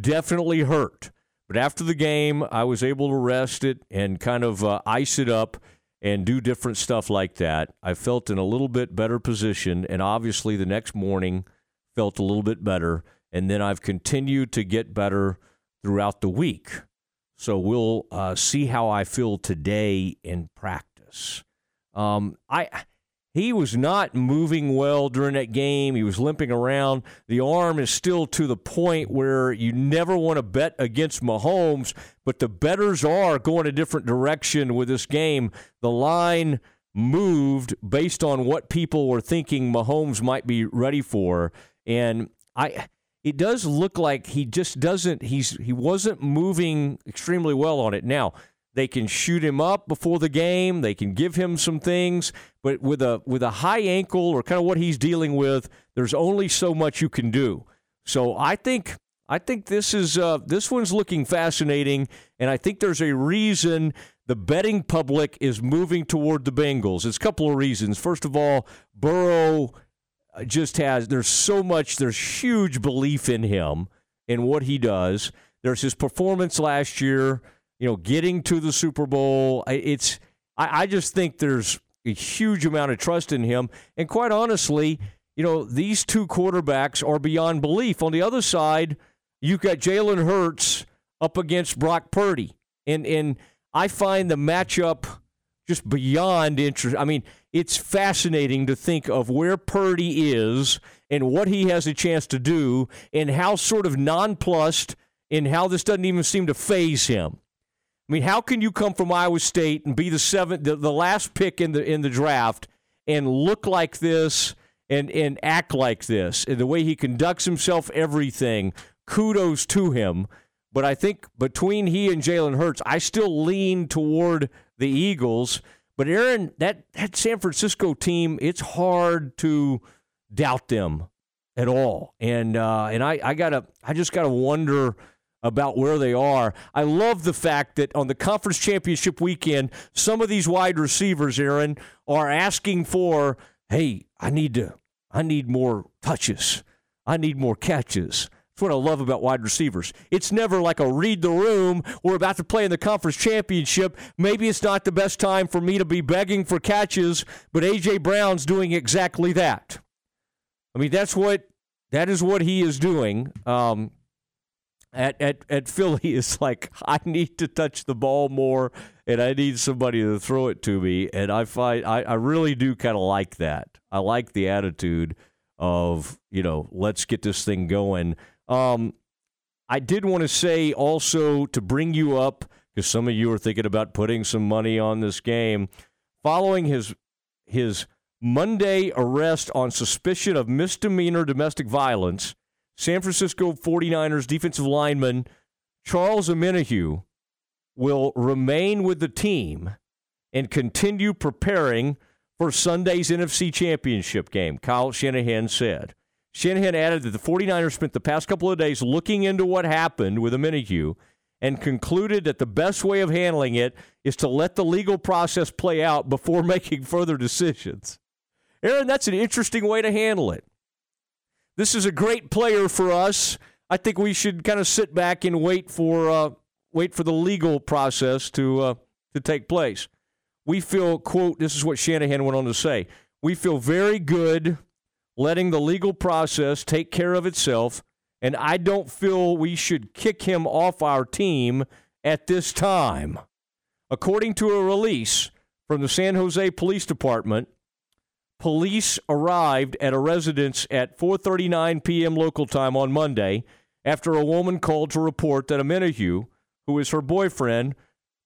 definitely hurt. But after the game, I was able to rest it and kind of uh, ice it up and do different stuff like that. I felt in a little bit better position, and obviously the next morning felt a little bit better. And then I've continued to get better throughout the week. So we'll uh, see how I feel today in practice. Um, I he was not moving well during that game. He was limping around. The arm is still to the point where you never want to bet against Mahomes, but the bettors are going a different direction with this game. The line moved based on what people were thinking Mahomes might be ready for. And I it does look like he just doesn't he's he wasn't moving extremely well on it. Now, they can shoot him up before the game. They can give him some things, but with a with a high ankle or kind of what he's dealing with, there's only so much you can do. So I think I think this is uh, this one's looking fascinating, and I think there's a reason the betting public is moving toward the Bengals. It's a couple of reasons. First of all, Burrow just has there's so much there's huge belief in him and what he does. There's his performance last year you know, getting to the Super Bowl. It's I, I just think there's a huge amount of trust in him. And quite honestly, you know, these two quarterbacks are beyond belief. On the other side, you've got Jalen Hurts up against Brock Purdy. And and I find the matchup just beyond interest. I mean, it's fascinating to think of where Purdy is and what he has a chance to do and how sort of nonplussed and how this doesn't even seem to faze him. I mean, how can you come from Iowa State and be the seventh, the, the last pick in the in the draft, and look like this and and act like this, and the way he conducts himself, everything. Kudos to him. But I think between he and Jalen Hurts, I still lean toward the Eagles. But Aaron, that that San Francisco team, it's hard to doubt them at all. And uh, and I, I gotta I just gotta wonder about where they are. I love the fact that on the conference championship weekend, some of these wide receivers, Aaron, are asking for, hey, I need to, I need more touches. I need more catches. That's what I love about wide receivers. It's never like a read the room. We're about to play in the conference championship. Maybe it's not the best time for me to be begging for catches, but A.J. Brown's doing exactly that. I mean, that's what that is what he is doing. Um, at, at, at Philly is like, I need to touch the ball more and I need somebody to throw it to me. And I find I, I really do kind of like that. I like the attitude of, you know, let's get this thing going. Um, I did want to say also to bring you up, because some of you are thinking about putting some money on this game. following his his Monday arrest on suspicion of misdemeanor domestic violence. San Francisco 49ers defensive lineman Charles Omenihu will remain with the team and continue preparing for Sunday's NFC Championship game, Kyle Shanahan said. Shanahan added that the 49ers spent the past couple of days looking into what happened with Omenihu and concluded that the best way of handling it is to let the legal process play out before making further decisions. Aaron, that's an interesting way to handle it. This is a great player for us. I think we should kind of sit back and wait for uh, wait for the legal process to uh, to take place. We feel, quote, this is what Shanahan went on to say. We feel very good letting the legal process take care of itself, and I don't feel we should kick him off our team at this time. According to a release from the San Jose Police Department, police arrived at a residence at 4:39 p.m. local time on Monday after a woman called to report that a Omenihu, who is her boyfriend,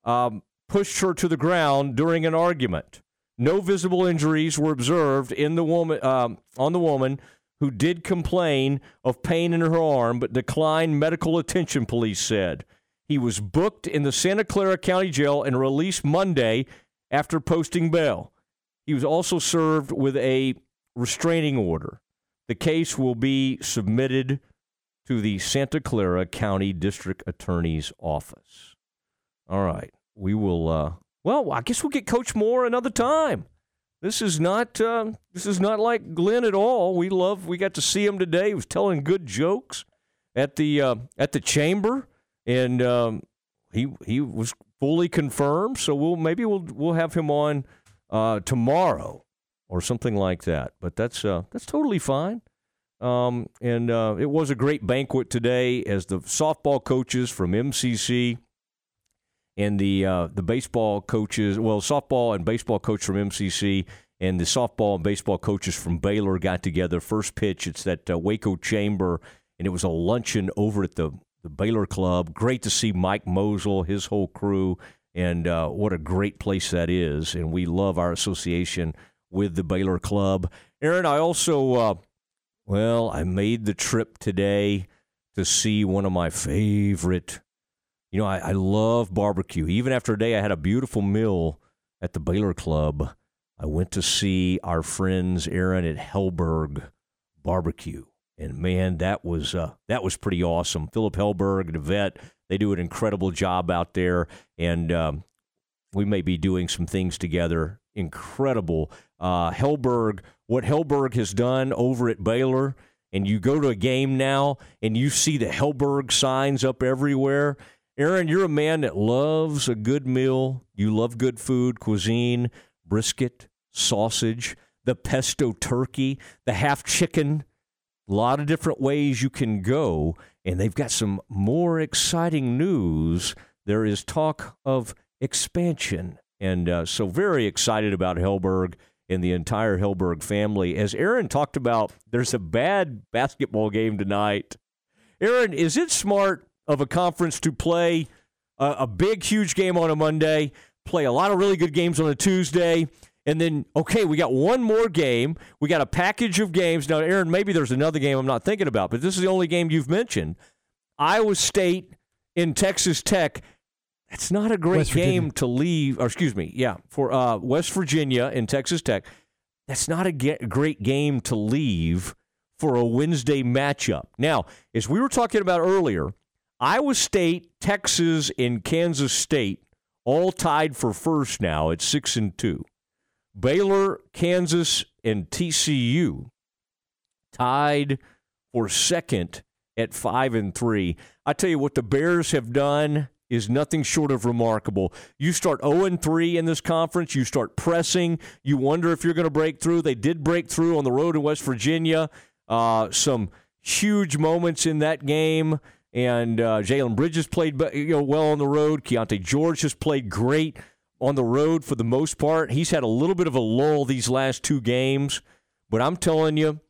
um, pushed her to the ground during an argument. No visible injuries were observed in the woman um, on the woman who did complain of pain in her arm but declined medical attention. Police said he was booked in the Santa Clara County Jail and released Monday after posting bail. He was also served with a restraining order. The case will be submitted to the Santa Clara County District Attorney's Office. All right we will. Uh, well, I guess we'll get Coach Moore another time. This is not. Uh, this is not like Glenn at all. We love. We got to see him today. He was telling good jokes at the uh, at the chamber, and um, he he was fully confirmed. So we'll maybe we'll we'll have him on uh, tomorrow or something like that. But that's uh, that's totally fine. Um, and uh, it was a great banquet today as the softball coaches from MCC and the uh, the baseball coaches, well, softball and baseball coach from MCC and the softball and baseball coaches from Baylor got together. First pitch, it's that uh, Waco Chamber, and it was a luncheon over at the the Baylor Club. Great to see Mike Mosel, his whole crew, and uh, what a great place that is. And we love our association with the Baylor Club. Aaron, I also, uh, well, I made the trip today to see one of my favorite you know, I, I love barbecue. Even after a day, I had a beautiful meal at the Baylor Club. I went to see our friends Aaron at Helberg Barbecue, and man, that was uh, that was pretty awesome. Philip Helberg, the vet, they do an incredible job out there, and um, we may be doing some things together. Incredible, uh, Helberg. What Helberg has done over at Baylor, and you go to a game now, and you see the Helberg signs up everywhere Aaron, you're a man that loves a good meal. You love good food, cuisine, brisket, sausage, the pesto turkey, the half chicken. A lot of different ways you can go. And they've got some more exciting news. There is talk of expansion. And uh, so, very excited about Helberg and the entire Helberg family. As Aaron talked about, there's a bad basketball game tonight. Aaron, is it smart of a conference to play a, a big, huge game on a Monday, play a lot of really good games on a Tuesday, and then okay, we got one more game. We got a package of games. Now, Aaron, maybe there's another game I'm not thinking about, but this is the only game you've mentioned. Iowa State in Texas Tech. That's not a great game to leave. Or excuse me, yeah, for uh, West Virginia in Texas Tech. That's not a ge- great game to leave for a Wednesday matchup. Now, as we were talking about earlier, Iowa State, Texas, and Kansas State all tied for first now at six and two. Baylor, Kansas, and TCU tied for second at five and three. I tell you what, the Bears have done is nothing short of remarkable. You start 0 and 3 in this conference, you start pressing, you wonder if you're going to break through. They did break through on the road in West Virginia. Uh, some huge moments in that game. And uh, Jalen Bridges played you know well on the road. Keyonte George has played great on the road for the most part. He's had a little bit of a lull these last two games, but I'm telling you,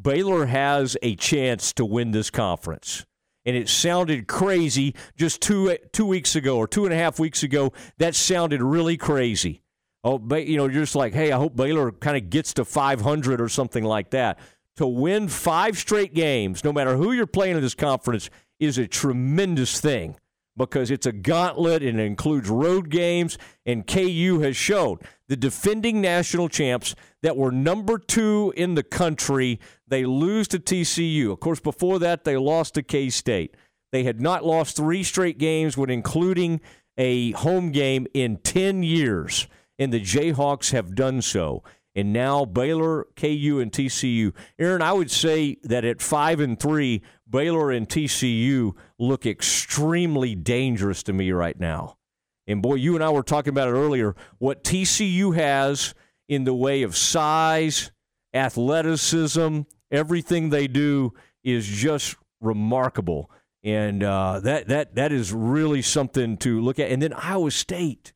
Baylor has a chance to win this conference. And it sounded crazy just two two weeks ago or two and a half weeks ago. That sounded really crazy. oh, you know, you're just like, hey, I hope Baylor kind of gets to 500 or something like that. To win five straight games, no matter who you're playing in this conference, is a tremendous thing because it's a gauntlet and it includes road games. And KU has shown the defending national champs that were number two in the country. They lose to TCU. Of course, before that, they lost to K State. They had not lost three straight games, when including a home game in 10 years, and the Jayhawks have done so. And now Baylor, KU, and TCU. Aaron, I would say that at five and three, Baylor and TCU look extremely dangerous to me right now. And boy, you and I were talking about it earlier. What TCU has in the way of size, athleticism, everything they do is just remarkable and uh, that that that is really something to look at. And then Iowa State,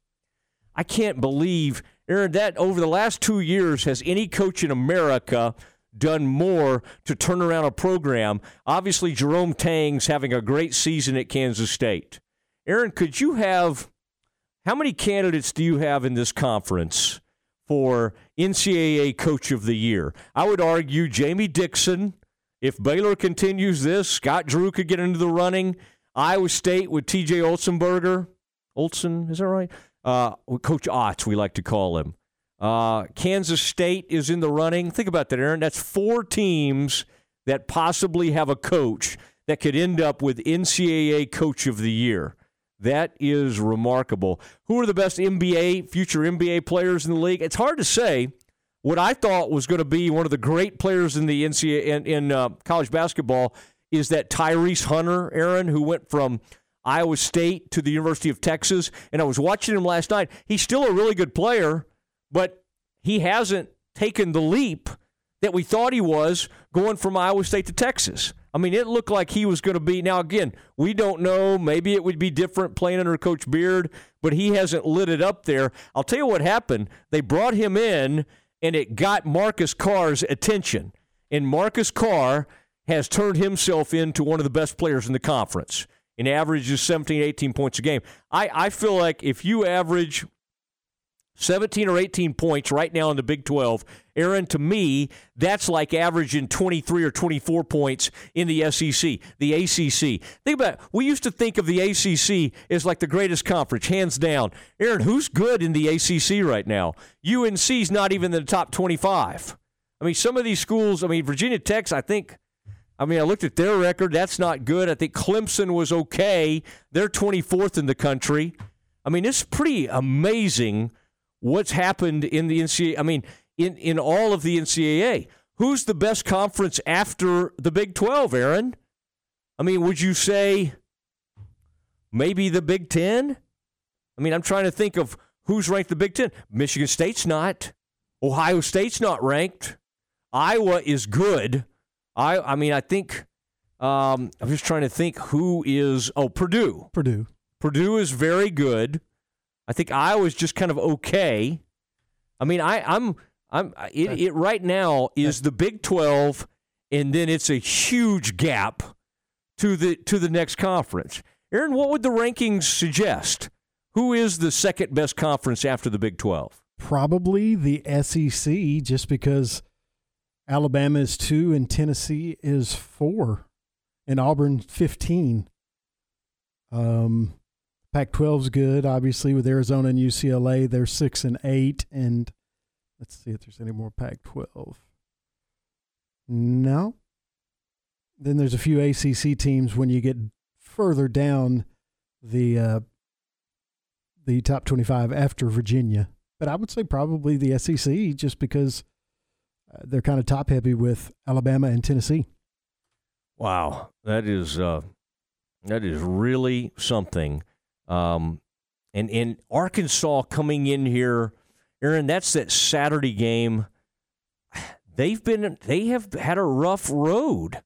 I can't believe, Aaron, that over the last two years has any coach in America done more to turn around a program? Obviously, Jerome Tang's having a great season at Kansas State. Aaron, could you have how many candidates do you have in this conference for NCAA Coach of the Year? I would argue Jamie Dixon if Baylor continues this, Scott Drew could get into the running. Iowa State with T.J. Otzelberger. Olson, is that right? Uh, Coach Otts, we like to call him. Uh, Kansas State is in the running. Think about that, Aaron. That's four teams that possibly have a coach that could end up with NCAA Coach of the Year. That is remarkable. Who are the best NBA, future NBA players in the league? It's hard to say what I thought was going to be one of the great players in the NCAA in, in uh, college basketball is that Tyrese Hunter, Aaron, who went from Iowa State to the University of Texas, and I was watching him last night. He's still a really good player, but he hasn't taken the leap that we thought he was going from Iowa State to Texas. I mean, it looked like he was going to be. Now, again, we don't know. Maybe it would be different playing under Coach Beard, but he hasn't lit it up there. I'll tell you what happened. They brought him in and it got Marcus Carr's attention. And Marcus Carr has turned himself into one of the best players in the conference and averages 17, 18 points a game. I, I feel like if you average 17 or 18 points right now in the Big 12. Aaron, to me, that's like averaging 23 or 24 points in the SEC, the ACC. Think about it. We used to think of the ACC as like the greatest conference, hands down. Aaron, who's good in the ACC right now? UNC's not even in the top 25. I mean, some of these schools, I mean, Virginia Tech's, I think. I mean, I looked at their record. That's not good. I think Clemson was okay. They're 24th in the country. I mean, it's pretty amazing what's happened in the NCAA. I mean, in, in all of the NCAA. Who's the best conference after the Big 12, Aaron? I mean, would you say maybe the Big 10? I mean, I'm trying to think of who's ranked the Big 10. Michigan State's not. Ohio State's not ranked. Iowa is good. I I mean, I think um, I'm just trying to think who is oh Purdue. Purdue. Purdue is very good. I think Iowa's just kind of okay. I mean, I, I'm I'm it, it right now is the Big Twelve, and then it's a huge gap to the to the next conference. Aaron, what would the rankings suggest? Who is the second best conference after the Big Twelve? Probably the SEC, just because Alabama is two and Tennessee is four, and Auburn fifteen. Um, Pac 12's good, obviously, with Arizona and UCLA. They're six and eight. And let's see if there's any more Pac 12. No. Then there's a few ACC teams when you get further down the uh, the top 25 after Virginia. But I would say probably the SEC just because uh, they're kind of top heavy with Alabama and Tennessee. Wow, that is uh, that is really something. Um, and in Arkansas coming in here, Aaron, that's that Saturday game. They've been they have had a rough road.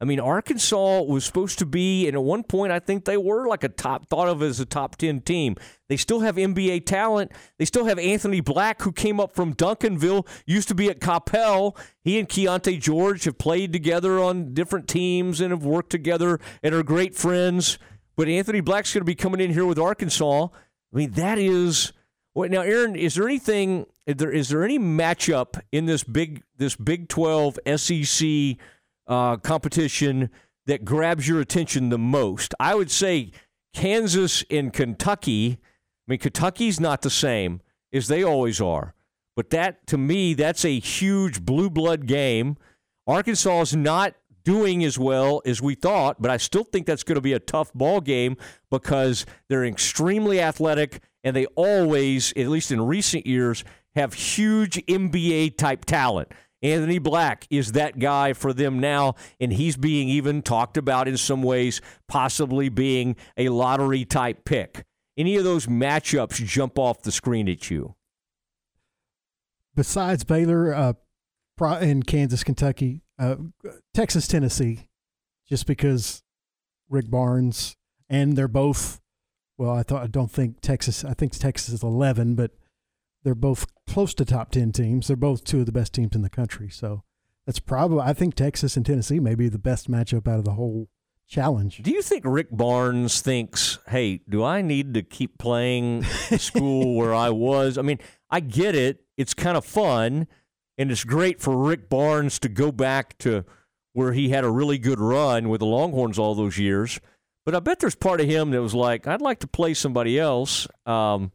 I mean, Arkansas was supposed to be, and at one point, I think they were like a top, thought of as a top 10 team. They still have NBA talent. They still have Anthony Black, who came up from Duncanville, used to be at Coppell. He and Keyonte George have played together on different teams and have worked together and are great friends but Anthony Black's going to be coming in here with Arkansas. I mean, that is Wait, now, Aaron, is there anything? Is there is there any matchup in this big this Big Twelve SEC uh, competition that grabs your attention the most? I would say Kansas and Kentucky. I mean, Kentucky's not the same as they always are, but that to me, that's a huge blue blood game. Arkansas is not doing as well as we thought, but I still think that's going to be a tough ball game because they're extremely athletic and they always, at least in recent years, have huge NBA type talent. Anthony Black is that guy for them now, and he's being even talked about in some ways, possibly being a lottery type pick. Any of those matchups jump off the screen at you? Besides Baylor uh, in Kansas, Kentucky, uh, Texas, Tennessee, just because Rick Barnes, and they're both well, I thought I don't think Texas. I think Texas is eleven, but they're both close to top ten teams. They're both two of the best teams in the country. So that's probably. I think Texas and Tennessee may be the best matchup out of the whole challenge. Do you think Rick Barnes thinks, "Hey, do I need to keep playing school where I was?" I mean, I get it. It's kind of fun, and it's great for Rick Barnes to go back to where he had a really good run with the Longhorns all those years. But I bet there's part of him that was like, I'd like to play somebody else. Um,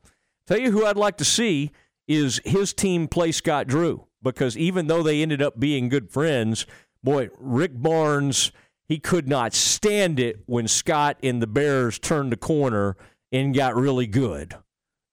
tell you who I'd like to see is his team play Scott Drew because even though they ended up being good friends, boy, Rick Barnes, he could not stand it when Scott and the Bears turned the corner and got really good.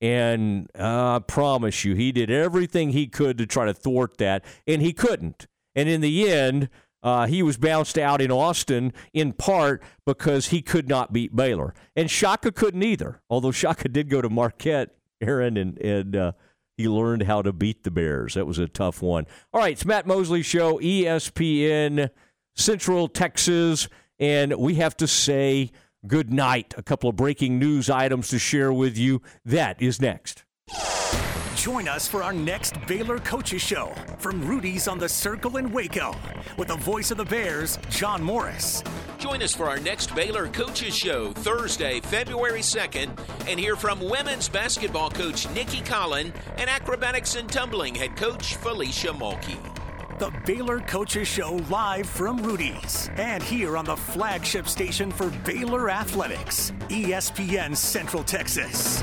And uh, I promise you, he did everything he could to try to thwart that, and he couldn't. And in the end, uh, he was bounced out in Austin in part because he could not beat Baylor. And Shaka couldn't either, although Shaka did go to Marquette, Aaron, and, and uh, he learned how to beat the Bears. That was a tough one. All right, it's Matt Mosley Show, ESPN, Central Texas, and we have to say good night. A couple of breaking news items to share with you. That is next. Join us for our next Baylor Coaches Show from Rudy's on the Circle in Waco with the voice of the Bears, John Morris. Join us for our next Baylor Coaches Show Thursday, February 2nd, and hear from women's basketball coach Nicki Collen and acrobatics and tumbling head coach Felicia Mulkey. The Baylor Coaches Show live from Rudy's and here on the flagship station for Baylor Athletics, ESPN Central Texas.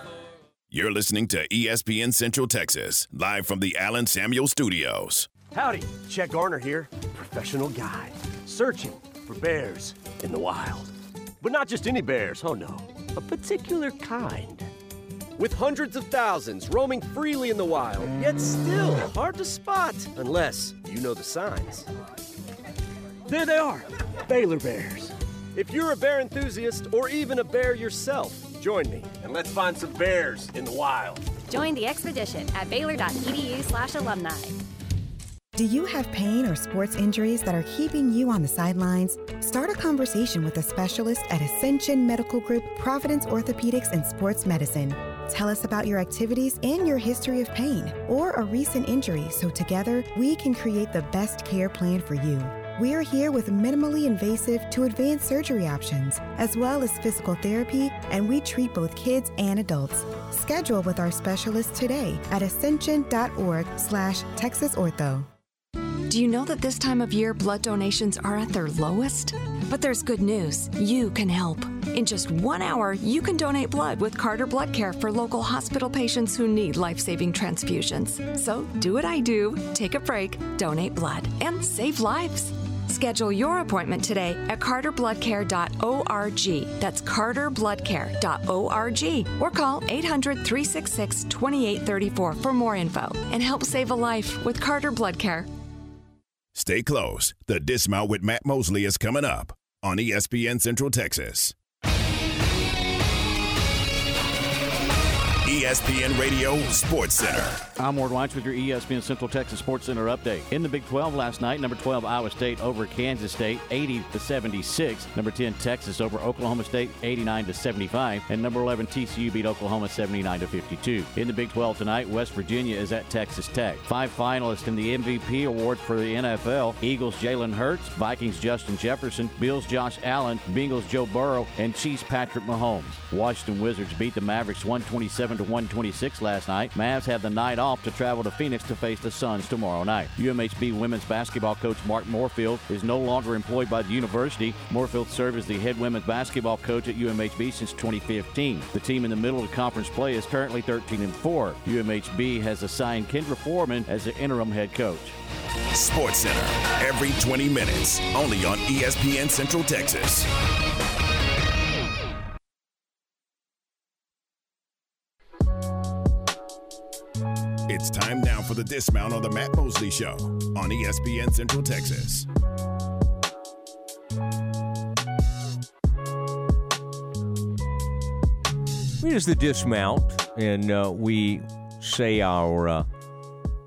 You're listening to ESPN Central Texas, live from the Allen Samuel Studios. Howdy, Chet Garner here, professional guide, searching for bears in the wild. But not just any bears, oh no, a particular kind. With hundreds of thousands roaming freely in the wild, yet still hard to spot unless you know the signs. There they are, Baylor Bears. If you're a bear enthusiast or even a bear yourself, join me and let's find some bears in the wild. Join the expedition at baylor.edu slash alumni. Do you have pain or sports injuries that are keeping you on the sidelines? Start a conversation with a specialist at Ascension Medical Group, Providence Orthopedics and Sports Medicine. Tell us about your activities and your history of pain or a recent injury so together we can create the best care plan for you. We're here with minimally invasive to advanced surgery options, as well as physical therapy, and we treat both kids and adults. Schedule with our specialist today at ascension.org slash texasortho. Do you know that this time of year blood donations are at their lowest? But there's good news. You can help. In just one hour, you can donate blood with Carter Blood Care for local hospital patients who need life saving transfusions. So do what I do take a break, donate blood, and save lives. Schedule your appointment today at carterbloodcare.org. That's carterbloodcare.org. Or call 800 366 2834 for more info and help save a life with Carter Blood Care. Stay close. The Dismount with Matt Mosley is coming up on ESPN Central Texas. ESPN Radio Sports Center. I'm Ward Weitz with your ESPN Central Texas Sports Center update. In the Big 12 last night, number 12 Iowa State over Kansas State, 80 to 76. Number 10 Texas over Oklahoma State, 89 to 75, and number 11 TCU beat Oklahoma 79 to 52. In the Big 12 tonight, West Virginia is at Texas Tech. Five finalists in the MVP award for the NFL: Eagles Jalen Hurts, Vikings Justin Jefferson, Bills Josh Allen, Bengals Joe Burrow, and Chiefs Patrick Mahomes. Washington Wizards beat the Mavericks 127 to 126 last night. Mavs have the night off to travel to Phoenix to face the Suns tomorrow night. UMHB women's basketball coach Mark Morefield is no longer employed by the university. Morefield served as the head women's basketball coach at UMHB since 2015. The team in the middle of conference play is currently 13 and 4. UMHB has assigned Kendra Foreman as the interim head coach. Sports Center, every 20 minutes, only on ESPN Central Texas. It's time now for the dismount on the Matt Mosley Show on ESPN Central Texas. It is the dismount, and uh, we say our uh,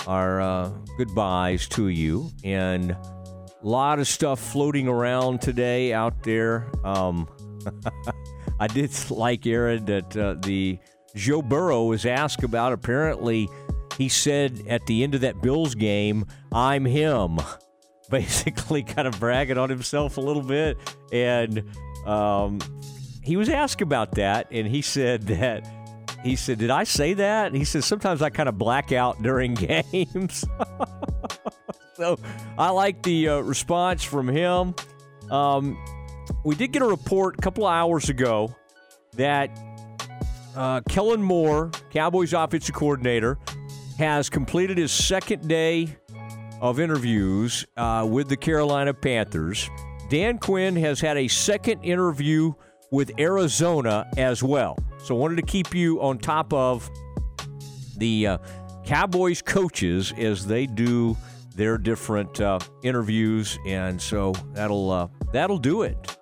our uh, goodbyes to you. And a lot of stuff floating around today out there. Um, I did like Aaron that uh, the Joe Burrow was asked about. Apparently, he said at the end of that Bills game, "I'm him." Basically, kind of bragging on himself a little bit, and um, he was asked about that, and he said that he said, "Did I say that?" And he said, "Sometimes I kind of black out during games." so I like the uh, response from him. Um, we did get a report a couple of hours ago that uh, Kellen Moore, Cowboys offensive coordinator, has completed his second day of interviews uh, with the Carolina Panthers. Dan Quinn has had a second interview with Arizona as well. So, wanted to keep you on top of the uh, Cowboys coaches as they do their different uh, interviews, and so that'll uh, that'll do it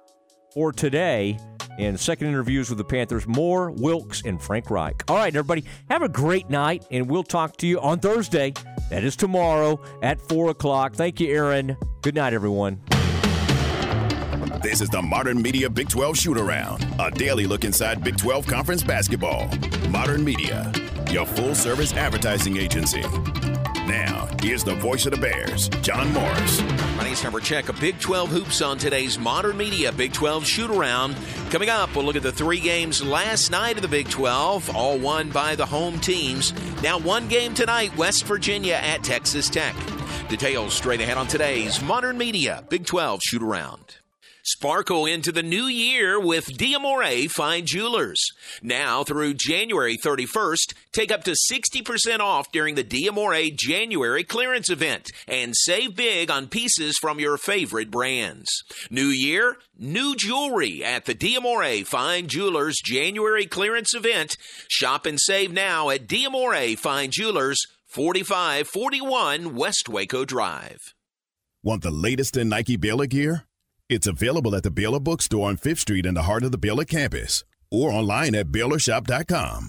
for today. And second interviews with the Panthers, Moore, Wilks, and Frank Reich. All right, everybody, have a great night, and we'll talk to you on Thursday. That is tomorrow at 4 o'clock. Thank you, Aaron. Good night, everyone. This is the Modern Media Big 12 Shoot Around, a daily look inside Big 12 Conference basketball. Modern Media, your full service advertising agency. Now, here's the voice of the Bears, John Morris. My name's Trevor Check. A Big 12 hoops on today's Modern Media Big 12 shoot around. Coming up, we'll look at the three games last night of the Big 12, all won by the home teams. Now, one game tonight West Virginia at Texas Tech. Details straight ahead on today's Modern Media Big 12 shoot around. Sparkle into the new year with Diamore Fine Jewelers. Now through January 31st, take up to 60% off during the Diamore January clearance event and save big on pieces from your favorite brands. New year, new jewelry at the Diamore Fine Jewelers January clearance event. Shop and save now at Diamore Fine Jewelers, 4541 West Waco Drive. Want the latest in Nike Baylor gear? It's available at the Baylor Bookstore on 5th Street in the heart of the Baylor campus or online at BaylorShop.com.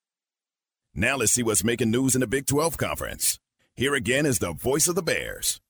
Now let's see what's making news in the Big 12 Conference. Here again is the voice of the Bears.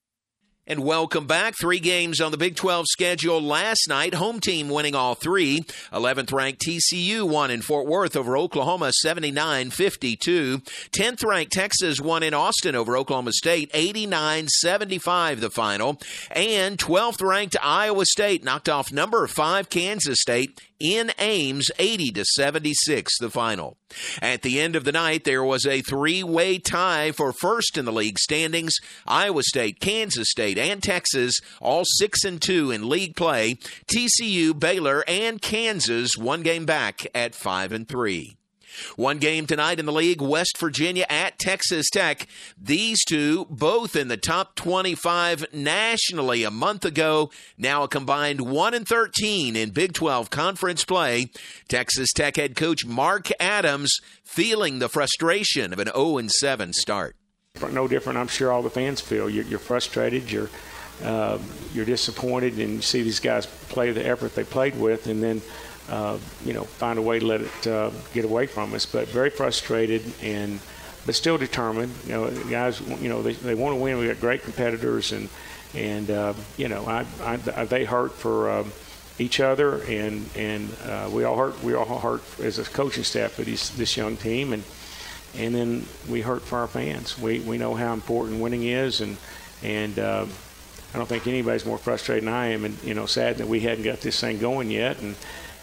And welcome back. Three games on the Big 12 schedule last night. Home team winning all three. 11th ranked TCU won in Fort Worth over Oklahoma 79 52. 10th ranked Texas won in Austin over Oklahoma State 89 75 the final. And 12th ranked Iowa State knocked off number 5 Kansas State in Ames 80 to 76 the final. At the end of the night there was a three-way tie for first in the league standings. Iowa State, Kansas State, and Texas all 6 and 2 in league play. TCU, Baylor, and Kansas one game back at 5 and 3. One game tonight in the league, West Virginia at Texas Tech. These two, both in the top 25 nationally a month ago, now a combined 1 and 13 in Big 12 conference play. Texas Tech head coach Mark Adams feeling the frustration of an 0 and 7 start. No different, I'm sure all the fans feel. You're, you're frustrated, you're uh, you're disappointed, and you see these guys play the effort they played with, and then uh, you know, find a way to let it uh, get away from us. But very frustrated and but still determined. You know, guys, you know, they, they want to win. We got great competitors, and and uh, you know, I, I, they hurt for um, each other, and and uh, we all hurt. We all hurt as a coaching staff for these, this young team, and and then we hurt for our fans. We we know how important winning is, and and. Uh, I don't think anybody's more frustrated than I am, and you know, sad that we hadn't got this thing going yet, and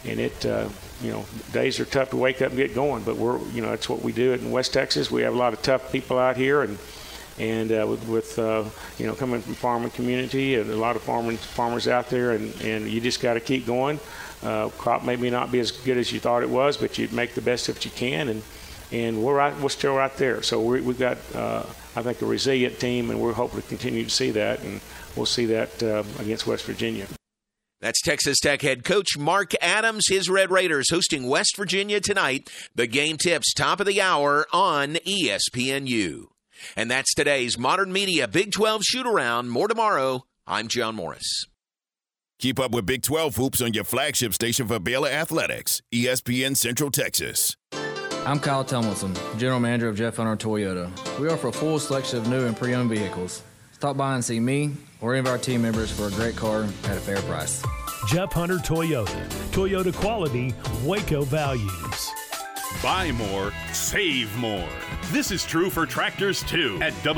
and it uh, you know days are tough to wake up and get going but we're you know that's what we do in west texas. We have a lot of tough people out here and and uh, with, with uh, you know coming from farming community and a lot of farming farmers out there and, and you just got to keep going. Uh, crop maybe not be as good as you thought it was but you make the best of it you can and and we're right we're still right there. So we have got uh, I think a resilient team and we're hoping to continue to see that and we'll see that uh, against West Virginia. That's Texas Tech head coach Mark Adams. His Red Raiders hosting West Virginia tonight. The game tips top of the hour on ESPNU. And that's today's Modern Media Big 12 shoot around. More tomorrow. I'm John Morris. Keep up with Big 12 hoops on your flagship station for Baylor Athletics, ESPN Central Texas. I'm Kyle Tumlinson, General Manager of Jeff Hunter Toyota. We offer a full selection of new and pre owned vehicles. Stop by and see me or any of our team members for a great car at a fair price. Jeff Hunter Toyota. Toyota quality, Waco values. Buy more, save more. This is true for tractors too at W.